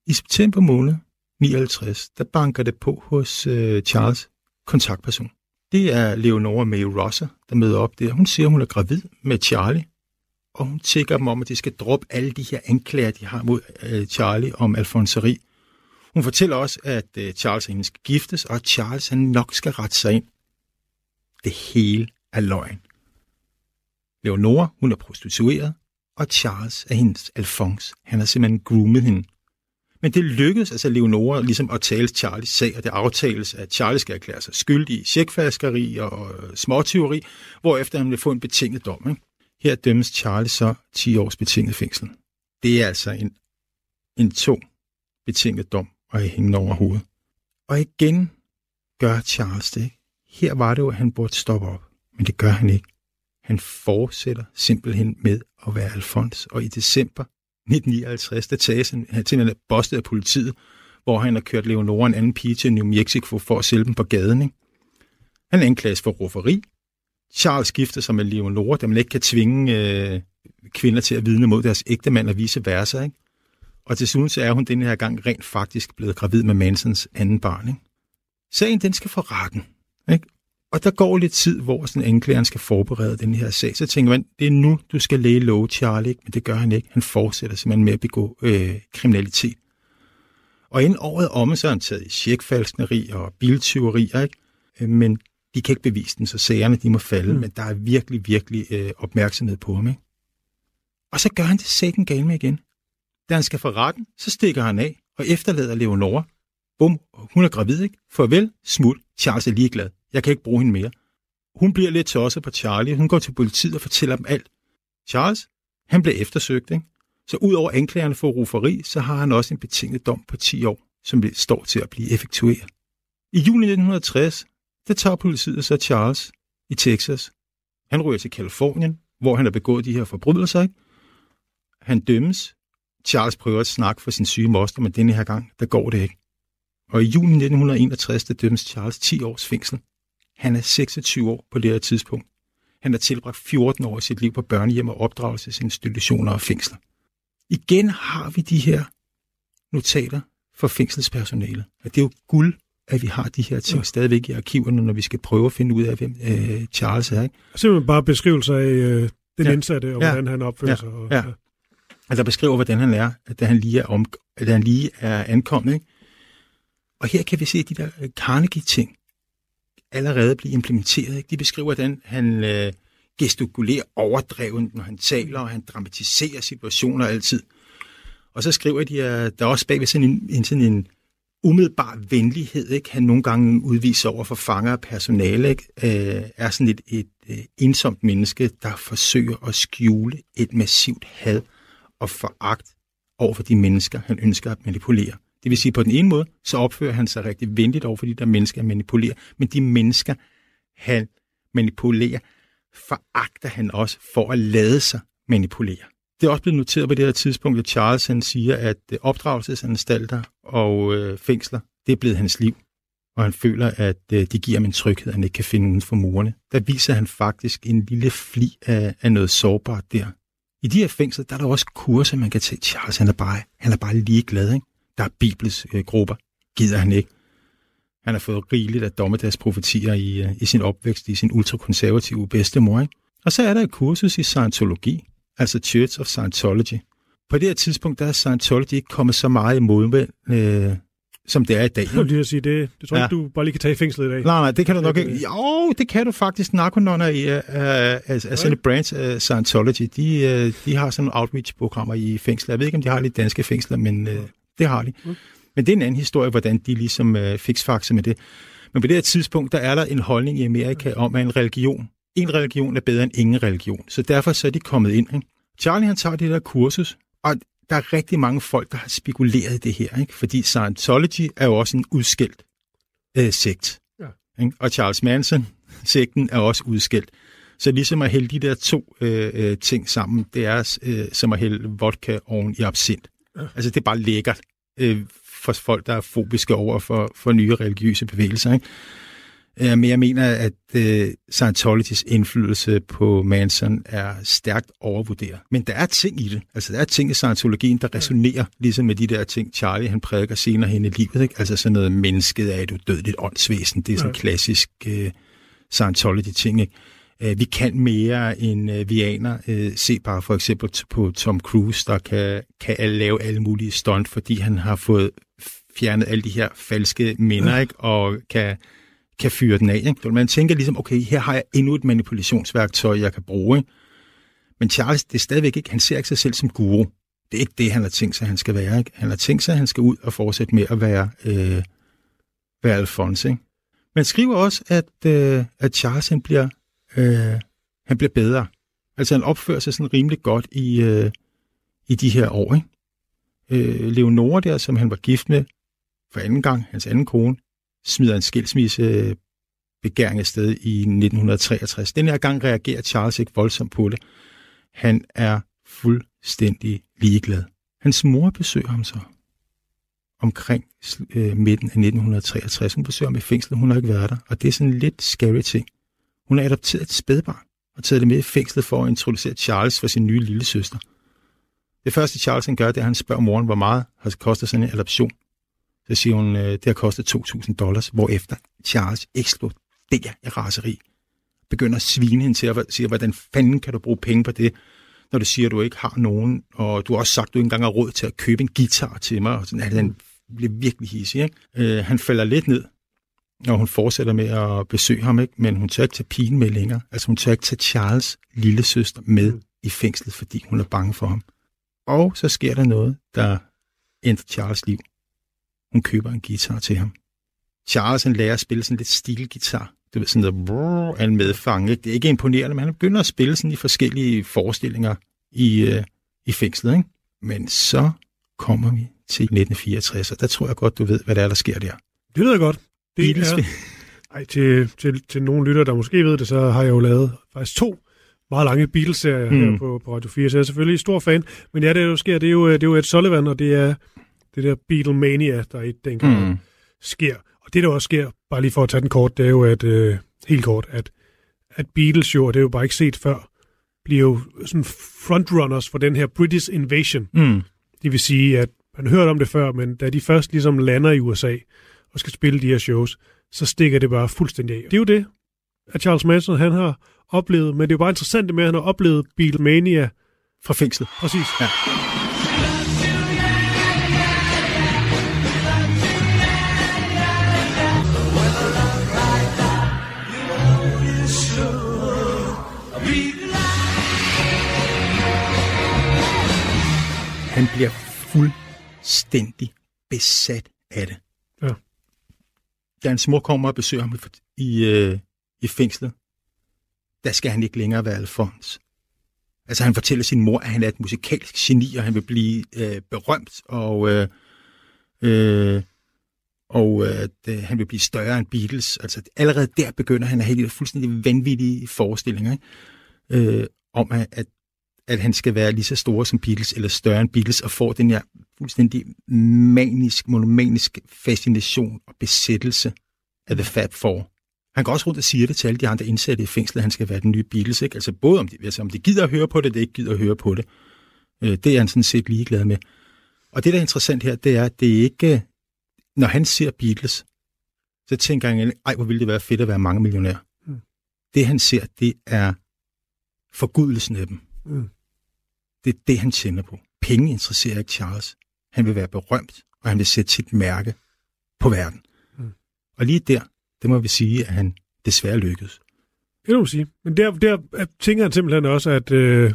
I september måned 59, der banker det på hos øh, Charles kontaktperson. Det er Leonora May Rosser, der møder op der. Hun siger, hun er gravid med Charlie, og hun tækker dem om, at de skal droppe alle de her anklager, de har mod øh, Charlie om alfonseri. Hun fortæller også, at øh, Charles og hende skal giftes, og at Charles han nok skal rette sig ind. Det hele er løgn. Leonora, hun er prostitueret, og Charles er hendes Alphonse. Han har simpelthen groomet hende. Men det lykkedes altså Leonora ligesom at tale Charles sag, og det aftales, at Charles skal erklære sig skyldig i tjekfaskeri og øh, småtyveri, hvorefter han vil få en betinget dom. Ikke? Her dømmes Charles så 10 års betinget fængsel. Det er altså en, en tung betinget dom at hænge over hovedet. Og igen gør Charles det. Her var det jo, at han burde stoppe op, men det gør han ikke. Han fortsætter simpelthen med at være Alfons, og i december 1959, der tages han, han simpelthen bostet af politiet, hvor han har kørt Leonora en anden pige til New Mexico for at sælge dem på gaden. Ikke? Han anklages for rufferi. Charles gifter sig med Leonora, da man ikke kan tvinge øh, kvinder til at vidne mod deres ægtemand og vice versa. Ikke? Og til så er hun denne her gang rent faktisk blevet gravid med Mansons anden barn. Ikke? Sagen den skal for retten. Ikke? Og der går lidt tid, hvor sådan anklageren skal forberede den her sag. Så tænker man, det er nu, du skal læge lov, Charlie. Men det gør han ikke. Han fortsætter simpelthen med at begå øh, kriminalitet. Og inden året om, så er han taget i tjekfalskneri og biltyveri, ikke? Øh, men de kan ikke bevise den, så sagerne de må falde. Mm. Men der er virkelig, virkelig øh, opmærksomhed på ham. Ikke? Og så gør han det sækken galt med igen. Da han skal for retten, så stikker han af og efterlader Leonora. Bum, hun er gravid, ikke? Farvel, smut, Charles er ligeglad. Jeg kan ikke bruge hende mere. Hun bliver lidt tosset på Charlie. Hun går til politiet og fortæller dem alt. Charles, han bliver eftersøgt, ikke? Så ud over anklagerne for ruferi, så har han også en betinget dom på 10 år, som står til at blive effektueret. I juni 1960, der tager politiet så Charles i Texas. Han ryger til Kalifornien, hvor han har begået de her forbrydelser, ikke? Han dømmes. Charles prøver at snakke for sin syge moster, men denne her gang, der går det ikke. Og i juni 1961, der dømmes Charles 10 års fængsel han er 26 år på det her tidspunkt. Han har tilbragt 14 år i sit liv på børnehjem og opdragelsesinstitutioner og fængsler. Igen har vi de her notater for fængselspersonalet. Og det er jo guld, at vi har de her ting ja. stadigvæk i arkiverne, når vi skal prøve at finde ud af, hvem øh, Charles er. Ikke? Simpelthen bare beskrivelser af øh, den ja. indsatte, og ja. hvordan han opfører ja. sig. Og, ja. ja der beskriver, hvordan han er, da han lige er, om, da han lige er ankommet. Ikke? Og her kan vi se de der øh, Carnegie-ting, allerede blive implementeret. Ikke? De beskriver, hvordan han øh, gestikulerer overdrevet, når han taler, og han dramatiserer situationer altid. Og så skriver de, at der er også bagved sådan en, en, sådan en umiddelbar venlighed, ikke? han nogle gange udviser over for fanger og personale, ikke? Øh, er sådan et, et, et øh, ensomt menneske, der forsøger at skjule et massivt had og foragt over for de mennesker, han ønsker at manipulere. Det vil sige, på den ene måde, så opfører han sig rigtig venligt over for de der mennesker, han manipulerer. Men de mennesker, han manipulerer, foragter han også for at lade sig manipulere. Det er også blevet noteret på det her tidspunkt, at Charles han siger, at øh, opdragelsesanstalter og øh, fængsler, det er blevet hans liv. Og han føler, at øh, de giver ham en tryghed, han ikke kan finde uden for murene. Der viser han faktisk en lille fli af, af noget sårbart der. I de her fængsler, der er der også kurser, man kan tage. Charles, han er bare, han er bare ligeglad, ikke? Der er Bibels øh, grupper. Gider han ikke. Han har fået rigeligt af dommedagsprofetier i, øh, i sin opvækst, i sin ultrakonservative bedstemor. Ikke? Og så er der et kursus i Scientologi, altså Church of Scientology. På det her tidspunkt, der er Scientology ikke kommet så meget i modvind, øh, som det er i dag. Jeg lige sige, det, det tror jeg ja. ikke, du bare lige kan tage i fængslet i dag. Nej, nej, det kan du nok ikke. Jo, det kan du faktisk. Narkononner i uh, uh, uh, sådan et branch af Scientology, de, de har sådan nogle outreach-programmer i fængsler. Jeg ved ikke, om de har lidt danske fængsler, men uh, det har de. Men det er en anden historie, hvordan de ligesom øh, fiksfakser med det. Men på det her tidspunkt, der er der en holdning i Amerika om, at en religion, en religion er bedre end ingen religion. Så derfor så er de kommet ind. Ikke? Charlie han tager det der kursus, og der er rigtig mange folk, der har spekuleret i det her. Ikke? Fordi Scientology er jo også en udskilt øh, sekt. Ja. Ikke? Og Charles Manson-sekten er også udskilt. Så ligesom at hælde de der to øh, øh ting sammen, det er øh, som at hælde vodka oven i absint. Ja. Altså, det er bare lækkert øh, for folk, der er fobiske over for, for nye religiøse bevægelser. Ikke? Øh, men jeg mener, at øh, Scientologys indflydelse på Manson er stærkt overvurderet. Men der er ting i det. Altså, der er ting i Scientologien, der resonerer ligesom med de der ting, Charlie han prædiker senere hen i livet. Ikke? Altså sådan noget, mennesket er et udødeligt åndsvæsen. Det er sådan en klassisk øh, Scientology-ting. Ikke? Øh, vi kan mere end øh, vi aner. Øh, se bare for eksempel på Tom Cruise, der kan, kan lave alle mulige stunt, fordi han har fået fjernet alle de her falske minder, ikke? og kan, kan fyre den af. Ikke? Man tænker ligesom, okay, her har jeg endnu et manipulationsværktøj, jeg kan bruge. Ikke? Men Charles, det er stadigvæk ikke, han ser ikke sig selv som guru. Det er ikke det, han har tænkt sig, han skal være. Ikke? Han har tænkt sig, at han skal ud og fortsætte med at være, øh, være Alphonse. Ikke? Man skriver også, at, øh, at Charles han bliver, øh, han bliver bedre. Altså han opfører sig sådan rimelig godt i, øh, i de her år. Ikke? Øh, Leonora der, som han var gift med for anden gang, hans anden kone, smider en skilsmisse øh, begæring afsted i 1963. Den her gang reagerer Charles ikke voldsomt på det. Han er fuldstændig ligeglad. Hans mor besøger ham så omkring øh, midten af 1963. Hun besøger ham i fængslet, hun har ikke været der, og det er sådan en lidt scary ting. Hun har adopteret et spædbarn og taget det med i fængslet for at introducere Charles for sin nye lille søster. Det første Charles han gør, det er, at han spørger moren, hvor meget har kostet sådan en adoption. Så siger hun, øh, det har kostet 2.000 dollars, hvorefter Charles eksploderer i raseri. Begynder at svine hende til at sige, hvordan fanden kan du bruge penge på det, når du siger, at du ikke har nogen, og du har også sagt, at du ikke engang har råd til at købe en guitar til mig, og sådan, at han bliver virkelig hissig. Ikke? Øh, han falder lidt ned, og hun fortsætter med at besøge ham, ikke? men hun tør ikke tage pigen med længere. Altså hun tør ikke tage Charles lille søster med mm. i fængslet, fordi hun er bange for ham. Og så sker der noget, der ændrer Charles liv. Hun køber en guitar til ham. Charles han lærer at spille sådan lidt stilgitar. Du ved, sådan noget brrr, en medfang. Ikke? Det er ikke imponerende, men han begynder at spille sådan i forskellige forestillinger i, øh, i fængslet. Ikke? Men så kommer vi til 1964, og der tror jeg godt, du ved, hvad der er, der sker der. Det ved jeg godt. Det Beatles. er, ej, til, til, til nogle lytter, der måske ved det, så har jeg jo lavet faktisk to meget lange Beatles-serier mm. her på, på Radio 4, så jeg er selvfølgelig stor fan. Men ja, det der jo sker, det er jo, det er jo Ed Sullivan, og det er det der Beatlemania, der i den gang mm. sker. Og det, der også sker, bare lige for at tage den kort, det er jo, at, øh, helt kort, at, at Beatles jo, og det er jo bare ikke set før, bliver jo sådan frontrunners for den her British Invasion. Mm. Det vil sige, at man har hørt om det før, men da de først ligesom lander i USA og skal spille de her shows, så stikker det bare fuldstændig af. Det er jo det, at Charles Manson han har oplevet, men det er jo bare interessant det med, at han har oplevet Beatlemania. Fra fængslet. Præcis. Ja. Bliver fuldstændig besat af det. Ja. Da hans mor kommer og besøger ham i, i, øh, i fængslet, der skal han ikke længere være Alfons. Altså han fortæller sin mor, at han er et musikalsk geni, og han vil blive øh, berømt, og, øh, øh, og øh, det, han vil blive større end Beatles. Altså allerede der begynder han at have de der fuldstændig vanvittige forestillinger ikke? Øh, om, at, at, at han skal være lige så stor som Beatles, eller større end Beatles, og får den her fuldstændig manisk, monomanisk fascination og besættelse af The Fab Four. Han går også rundt og siger det til alle de andre indsatte i fængslet, at han skal være den nye Beatles. Ikke? Altså både om de, altså om de gider at høre på det, eller ikke gider at høre på det. Øh, det er han sådan set ligeglad med. Og det, der er interessant her, det er, at det er ikke... Når han ser Beatles, så tænker han, ej, hvor ville det være fedt at være mange millionær. Mm. Det, han ser, det er forgudelsen af dem. Mm. Det er det, han tænder på. Penge interesserer ikke Charles. Han vil være berømt, og han vil sætte sit mærke på verden. Mm. Og lige der, det må vi sige, at han desværre lykkedes. Det må sige. Men der, der tænker han simpelthen også, at øh,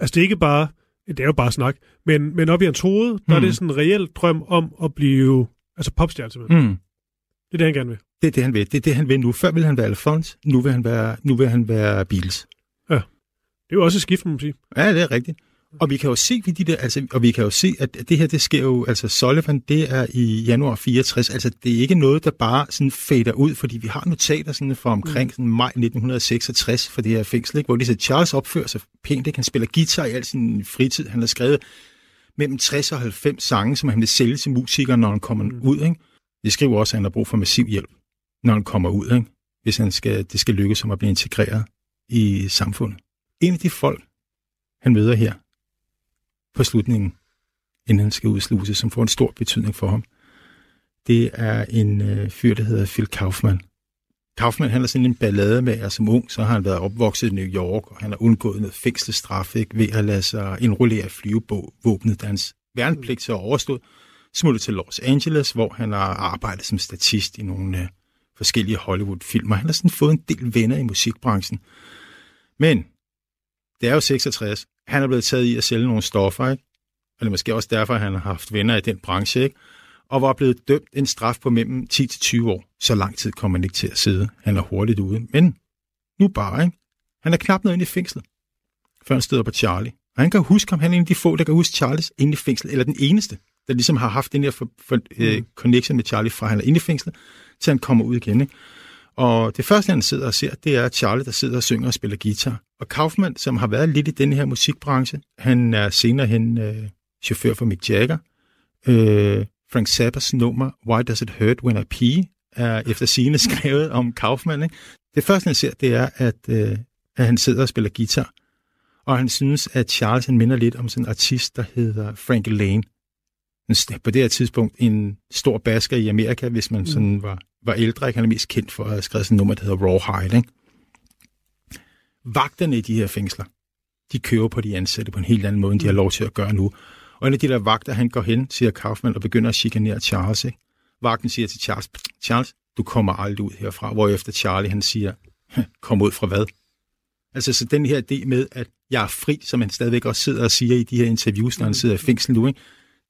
altså det er ikke bare, det er jo bare snak, men, men op i hans hoved, der Mm. er det sådan en reel drøm om at blive altså popstjerne simpelthen. Mm. Det er det, han gerne vil. Det er det, han vil. Det er det, han vil nu. Før ville han være Alphonse, nu vil han være, nu vil han være Beatles. Det er jo også et skift, må man sige. Ja, det er rigtigt. Og vi kan jo se, ved de der, altså, og vi kan jo se, at det her, det sker jo, altså Sullivan, det er i januar 64, altså det er ikke noget, der bare sådan fader ud, fordi vi har notater sådan fra omkring sådan maj 1966 for det her fængsel, ikke? hvor de siger, Charles opfører sig pænt, ikke? han spiller guitar i al sin fritid, han har skrevet mellem 60 og 90 sange, som han vil sælge til musikere, når han kommer mm. ud. Ikke? De skriver også, at han har brug for massiv hjælp, når han kommer ud, ikke? hvis han skal, det skal lykkes ham at blive integreret i samfundet. En af de folk, han møder her på slutningen, inden han skal udsluses, som får en stor betydning for ham, det er en øh, fyr, der hedder Phil Kaufman. Kaufman, han er sådan en ballademager som ung, så har han været opvokset i New York, og han har undgået noget fængselsstraf ikke, ved at lade sig indrullere flyvevåbnet, da hans værnepligt så er overstået. smuttet til Los Angeles, hvor han har arbejdet som statist i nogle øh, forskellige Hollywood-filmer. Han har sådan fået en del venner i musikbranchen. Men det er jo 66. Han er blevet taget i at sælge nogle stoffer, ikke? Og det er måske også derfor, at han har haft venner i den branche, ikke? Og var blevet dømt en straf på mellem 10 til 20 år. Så lang tid kommer han ikke til at sidde. Han er hurtigt ude. Men nu bare, ikke? Han er knap noget inde i fængslet, før han støder på Charlie. Og han kan huske ham, han er en af de få, der kan huske Charles inde i fængslet, eller den eneste, der ligesom har haft den her for, for, øh, connection med Charlie fra han er inde i fængslet, til han kommer ud igen. Ikke? Og det første, han sidder og ser, det er Charlie, der sidder og synger og spiller guitar. Og Kaufman, som har været lidt i den her musikbranche, han er senere hen øh, chauffør for Mick Jagger. Øh, Frank Zappas nummer Why Does It Hurt When I Pee er efter sine skrevet om Kaufman. Ikke? Det første, han ser, det er, at, øh, at han sidder og spiller guitar. Og han synes, at Charles han minder lidt om sådan en artist, der hedder Frank Lane. På det her tidspunkt en stor basker i Amerika, hvis man sådan var, var ældre. Ikke? Han er mest kendt for at have skrevet sådan et nummer, der hedder Rawhide. Ikke? Vagterne i de her fængsler, de kører på de ansatte på en helt anden måde, end de har lov til at gøre nu. Og en af de der vagter, han går hen, siger Kaufman, og begynder at chikanere Charles. Ikke? Vagten siger til Charles, Charles, du kommer aldrig ud herfra. Hvorefter Charlie, han siger, kom ud fra hvad? Altså, så den her idé med, at jeg er fri, som han stadigvæk også sidder og siger i de her interviews, når han sidder i fængsel nu, ikke?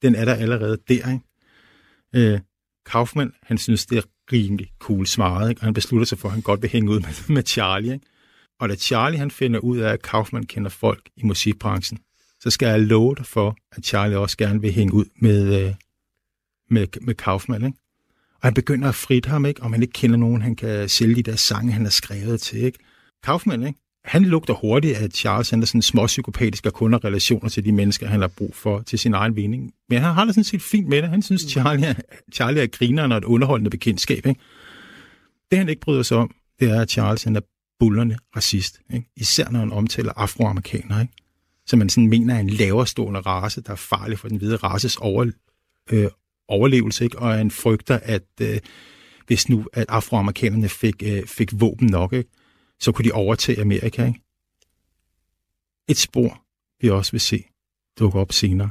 Den er der allerede der. Ikke? Øh, Kaufman, han synes, det er rimelig cool svaret, ikke? og han beslutter sig for, at han godt vil hænge ud med, med Charlie. Ikke? Og da Charlie han finder ud af, at Kaufman kender folk i musikbranchen, så skal jeg love dig for, at Charlie også gerne vil hænge ud med, øh, med, med Kaufman. Ikke? Og han begynder at frit ham, ikke? om han ikke kender nogen, han kan sælge de der sange, han har skrevet til. Ikke? Kaufman, ikke? Han lugter hurtigt, at Charles han er sådan småpsykopatisk og kun har relationer til de mennesker, han har brug for til sin egen vinding. Men han har det sådan set fint med det. Han synes, Charlie er, Charlie er grineren og et underholdende bekendtskab. Ikke? Det han ikke bryder sig om, det er, at Charles han er bullerne racist. Ikke? Især når han omtaler afroamerikanere. Ikke? Som man sådan mener er en laverstående race, der er farlig for den hvide races over, øh, overlevelse. Ikke? Og han frygter, at øh, hvis nu at afroamerikanerne fik, øh, fik våben nok, ikke? Så kunne de overtage Amerika. Ikke? Et spor, vi også vil se dukke op senere.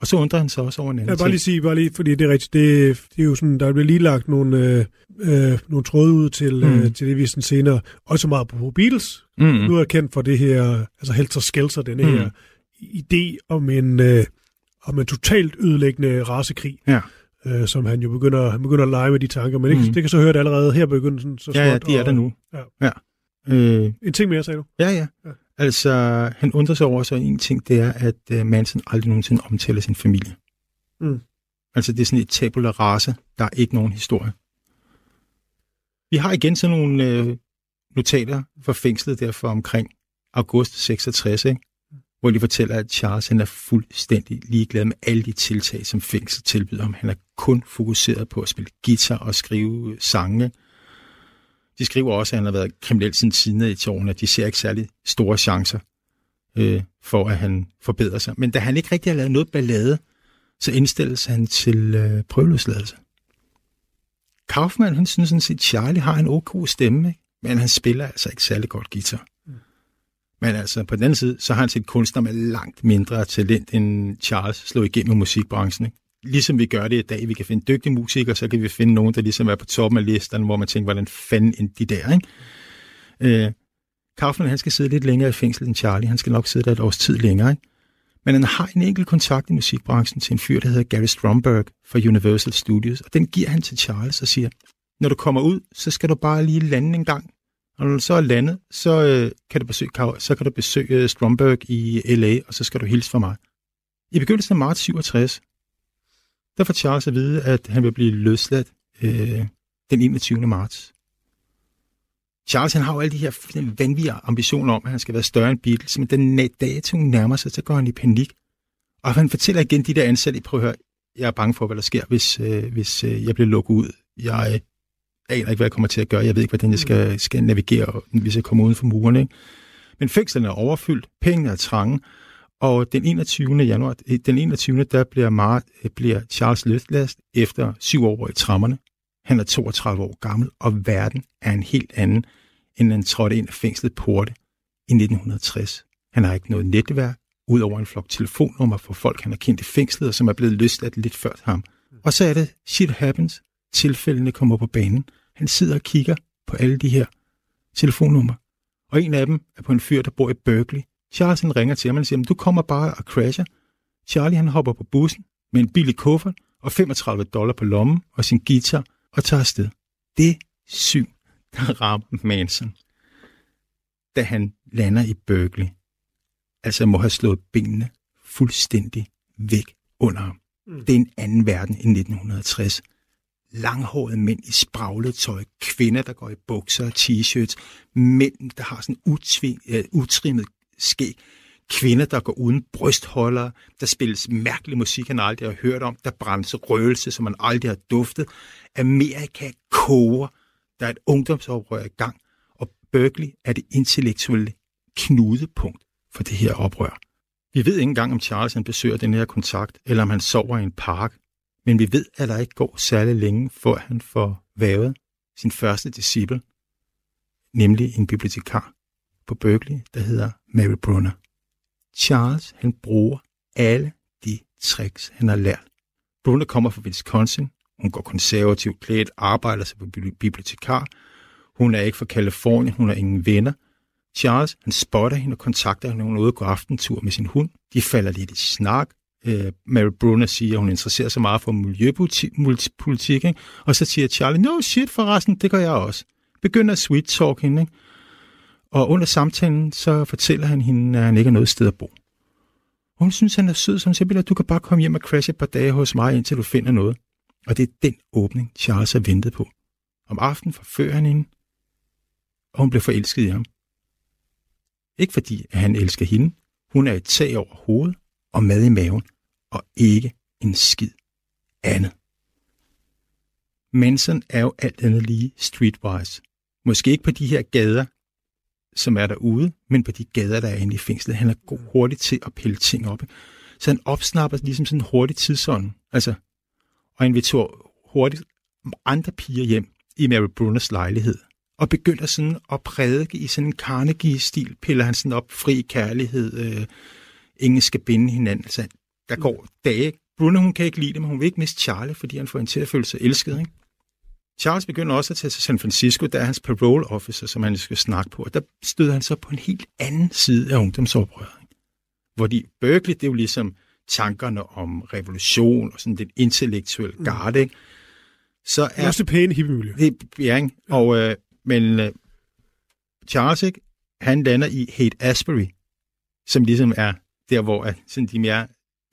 Og så undrer han sig også over en anden Jeg vil bare lige sige, bare lige, fordi det er rigtigt, det, det er jo sådan, der bliver lige lagt nogle, øh, øh, nogle tråde ud til, mm. øh, til det, vi sådan senere, også meget på Beatles. Mm. Nu er kendt for det her, altså Helter Skelter, denne mm. her idé om en, øh, om en totalt ødelæggende rasekrig. Ja. Øh, som han jo begynder, han begynder at lege med de tanker, men ikke, Mm. det kan så høre det allerede her begynde sådan, så Ja, ja, småt, de er og- der nu. Ja. Ja. Øh, En ting mere, sagde du? ja, ja. Ja. Altså, han undrer sig over så en ting, det er, at uh, Manson aldrig nogensinde omtaler sin familie. Mm. Altså, det er sådan et tabula rasa. Der er ikke nogen historie. Vi har igen sådan nogle øh, notater fra fængslet der for omkring august 66, ikke? hvor de fortæller, at Charles han er fuldstændig ligeglad med alle de tiltag, som fængslet tilbyder ham. Han er kun fokuseret på at spille guitar og skrive sange. De skriver også, at han har været kriminel siden siden i årene, at de ser ikke særlig store chancer øh, for, at han forbedrer sig. Men da han ikke rigtig har lavet noget ballade, så indstilles han til øh, prøveløsladelse. Kaufmann, han synes sådan set, Charlie har en ok stemme, ikke? men han spiller altså ikke særlig godt guitar. Men altså, på den anden side, så har han set kunstner med langt mindre talent, end Charles slog igennem i musikbranchen. Ikke? Ligesom vi gør det i dag. Vi kan finde dygtige musikere, så kan vi finde nogen, der ligesom er på toppen af listerne, hvor man tænker, hvordan fanden end de der, ikke? Øh, Kaufman, han skal sidde lidt længere i fængsel end Charlie. Han skal nok sidde der et års tid længere, ikke? Men han har en enkelt kontakt i musikbranchen til en fyr, der hedder Gary Stromberg fra Universal Studios, og den giver han til Charles og siger, når du kommer ud, så skal du bare lige lande en gang. Og når du så er landet, så, øh, kan, du besøge, så kan du besøge øh, Stromberg i L.A., og så skal du hilse fra mig. I begyndelsen af marts 67, der får Charles at vide, at han vil blive løsladt øh, den 21. marts. Charles han har jo alle de her fuldstændig vanvittige ambitioner om, at han skal være større end Beatles, men den dato nærmer sig, så går han i panik. Og han fortæller igen de der ansatte, prøv at høre, jeg er bange for, hvad der sker, hvis, øh, hvis øh, jeg bliver lukket ud. Jeg øh, aner ikke, hvad jeg kommer til at gøre. Jeg ved ikke, hvordan jeg skal, skal navigere, hvis jeg kommer uden for murene. Ikke? Men fængslerne er overfyldt, pengene er trange, og den 21. januar, øh, den 21. der bliver, Mar, øh, bliver Charles løsladt efter syv år i trammerne. Han er 32 år gammel, og verden er en helt anden, end han trådte ind af fængslet porte i 1960. Han har ikke noget netværk, udover en flok telefonnummer for folk, han har kendt i fængslet, og som er blevet løsladt lidt før ham. Og så er det shit happens. Tilfældene kommer på banen. Han sidder og kigger på alle de her telefonnumre. Og en af dem er på en fyr, der bor i Berkeley. Charles han ringer til ham og siger, du kommer bare og crasher. Charlie han hopper på bussen med en billig kuffert og 35 dollar på lommen og sin guitar og tager afsted. Det syn, der rammer Manson, da han lander i Berkeley, altså må have slået benene fuldstændig væk under ham. Mm. Det er en anden verden i 1960. Langhårede mænd i spraglet tøj, kvinder, der går i bukser og t-shirts, mænd, der har sådan utving, uh, utrimmet ske. kvinder, der går uden brystholder, der spilles mærkelig musik, han aldrig har hørt om, der brændes røgelse, som man aldrig har duftet. Amerika koger, der er et ungdomsoprør i gang, og Berkeley er det intellektuelle knudepunkt for det her oprør. Vi ved ikke engang, om Charles han besøger den her kontakt, eller om han sover i en park, men vi ved, at der ikke går særlig længe, før han får vævet sin første disciple, nemlig en bibliotekar på Berkeley, der hedder Mary Brunner. Charles, han bruger alle de tricks, han har lært. Brunner kommer fra Wisconsin. Hun går konservativt klædt, arbejder sig på bibliotekar. Hun er ikke fra Kalifornien, hun har ingen venner. Charles, han spotter hende og kontakter hende, når hun er ude på aftentur med sin hund. De falder lidt i snak. Uh, Mary Brunner siger, at hun interesserer sig meget for miljøpolitik, ikke? og så siger Charlie, no shit forresten, det gør jeg også. Begynder at sweet talk hende, ikke? Og under samtalen, så fortæller han hende, at han ikke har noget sted at bo. Og hun synes, han er sød, så hun siger, at du kan bare komme hjem og crashe et par dage hos mig, indtil du finder noget. Og det er den åbning, Charles har ventet på. Om aftenen forfører han hende, og hun bliver forelsket i ham. Ikke fordi, at han elsker hende. Hun er et tag over hovedet og mad i maven, og ikke en skid andet. Manson er jo alt andet lige streetwise. Måske ikke på de her gader, som er derude, men på de gader, der er inde i fængslet. Han er god hurtigt til at pille ting op. Så han opsnapper ligesom sådan en hurtig tidsånd. Altså, og inviterer hurtigt andre piger hjem i Mary Brunners lejlighed. Og begynder sådan at prædike i sådan en Carnegie-stil. Piller han sådan op fri kærlighed. Øh, ingen skal binde hinanden. Altså, der går dage. Brunner, hun kan ikke lide det, men hun vil ikke miste Charlie, fordi han får hende til at føle sig elsket. Ikke? Charles begynder også at tage til San Francisco, der er hans parole officer, som han skal snakke på, og der støder han så på en helt anden side af ungdomsoprøret. Hvor de Berkeley, det er jo ligesom tankerne om revolution og sådan det intellektuelle mm. garde, ikke? Så er, det er også det pæne hippiemiljø. Det ja, ikke? Og, øh, men øh, Charles, ikke? han lander i Hate Asbury, som ligesom er der, hvor at, sådan de mere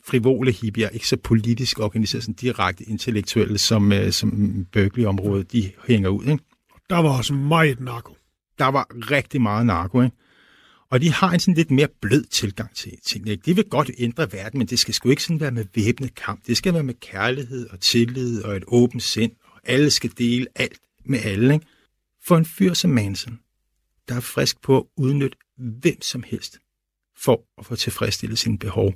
frivole hippier, ikke så politisk organiseret, sådan direkte intellektuelle, som, øh, som Berkeley-området, de hænger ud. Ikke? Der var også meget narko. Der var rigtig meget narko, ikke? Og de har en sådan lidt mere blød tilgang til tingene. Ikke? De vil godt ændre verden, men det skal sgu ikke sådan være med væbnet kamp. Det skal være med kærlighed og tillid og et åbent sind, og alle skal dele alt med alle. Ikke? For en fyr som Manson, der er frisk på at udnytte hvem som helst for at få tilfredsstillet sine behov,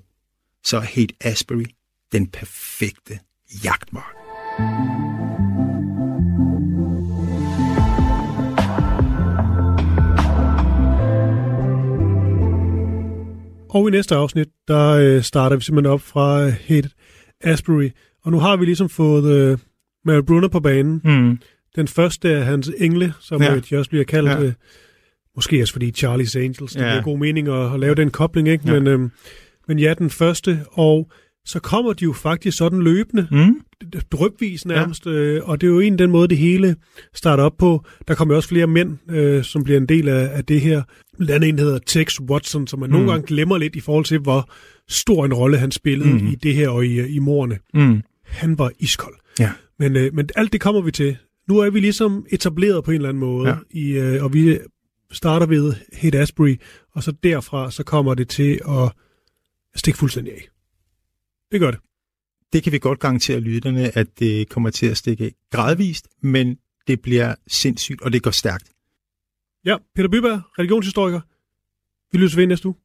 så er Hate Asbury den perfekte jagtmark. Og i næste afsnit, der øh, starter vi simpelthen op fra øh, Hate Asbury. Og nu har vi ligesom fået øh, Mary Brunner på banen. Mm. Den første er hans engle, som ja. de også bliver kaldt. Ja. Øh, måske også fordi Charlie's Angels. Det ja. giver god mening at, at lave den kobling, ikke? Ja. Men, øh, men ja, den første, og så kommer de jo faktisk sådan løbende, mm. drøbvis nærmest, ja. øh, og det er jo en den måde, det hele starter op på. Der kommer også flere mænd, øh, som bliver en del af, af det her. Blandt en hedder Tex Watson, som man mm. nogle gange glemmer lidt i forhold til, hvor stor en rolle han spillede mm. i det her og i, i morerne. Mm. Han var iskold. Ja. Men, øh, men alt det kommer vi til. Nu er vi ligesom etableret på en eller anden måde, ja. i, øh, og vi starter ved Haight Asbury, og så derfra så kommer det til at stikke fuldstændig af. Det gør det. Det kan vi godt garantere lytterne, at det kommer til at stikke af gradvist, men det bliver sindssygt, og det går stærkt. Ja, Peter Byberg, religionshistoriker. Vi lytter ved næste uge.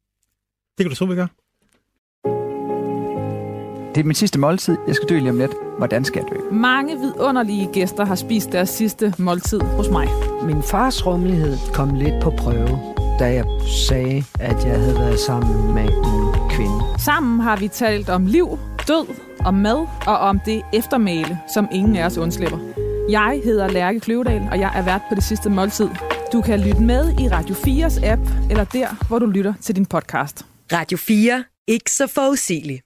Det kan du så, vi gør. Det er min sidste måltid. Jeg skal dø lige om lidt. Hvordan skal jeg dø? Mange vidunderlige gæster har spist deres sidste måltid hos mig. Min fars rummelighed kom lidt på prøve, da jeg sagde, at jeg havde været sammen med en kvinde. Sammen har vi talt om liv, død om mad og om det eftermæle, som ingen af os undslipper. Jeg hedder Lærke Kløvedal, og jeg er vært på det sidste måltid. Du kan lytte med i Radio 4's app, eller der, hvor du lytter til din podcast. Radio 4. Ikke så forudsigeligt.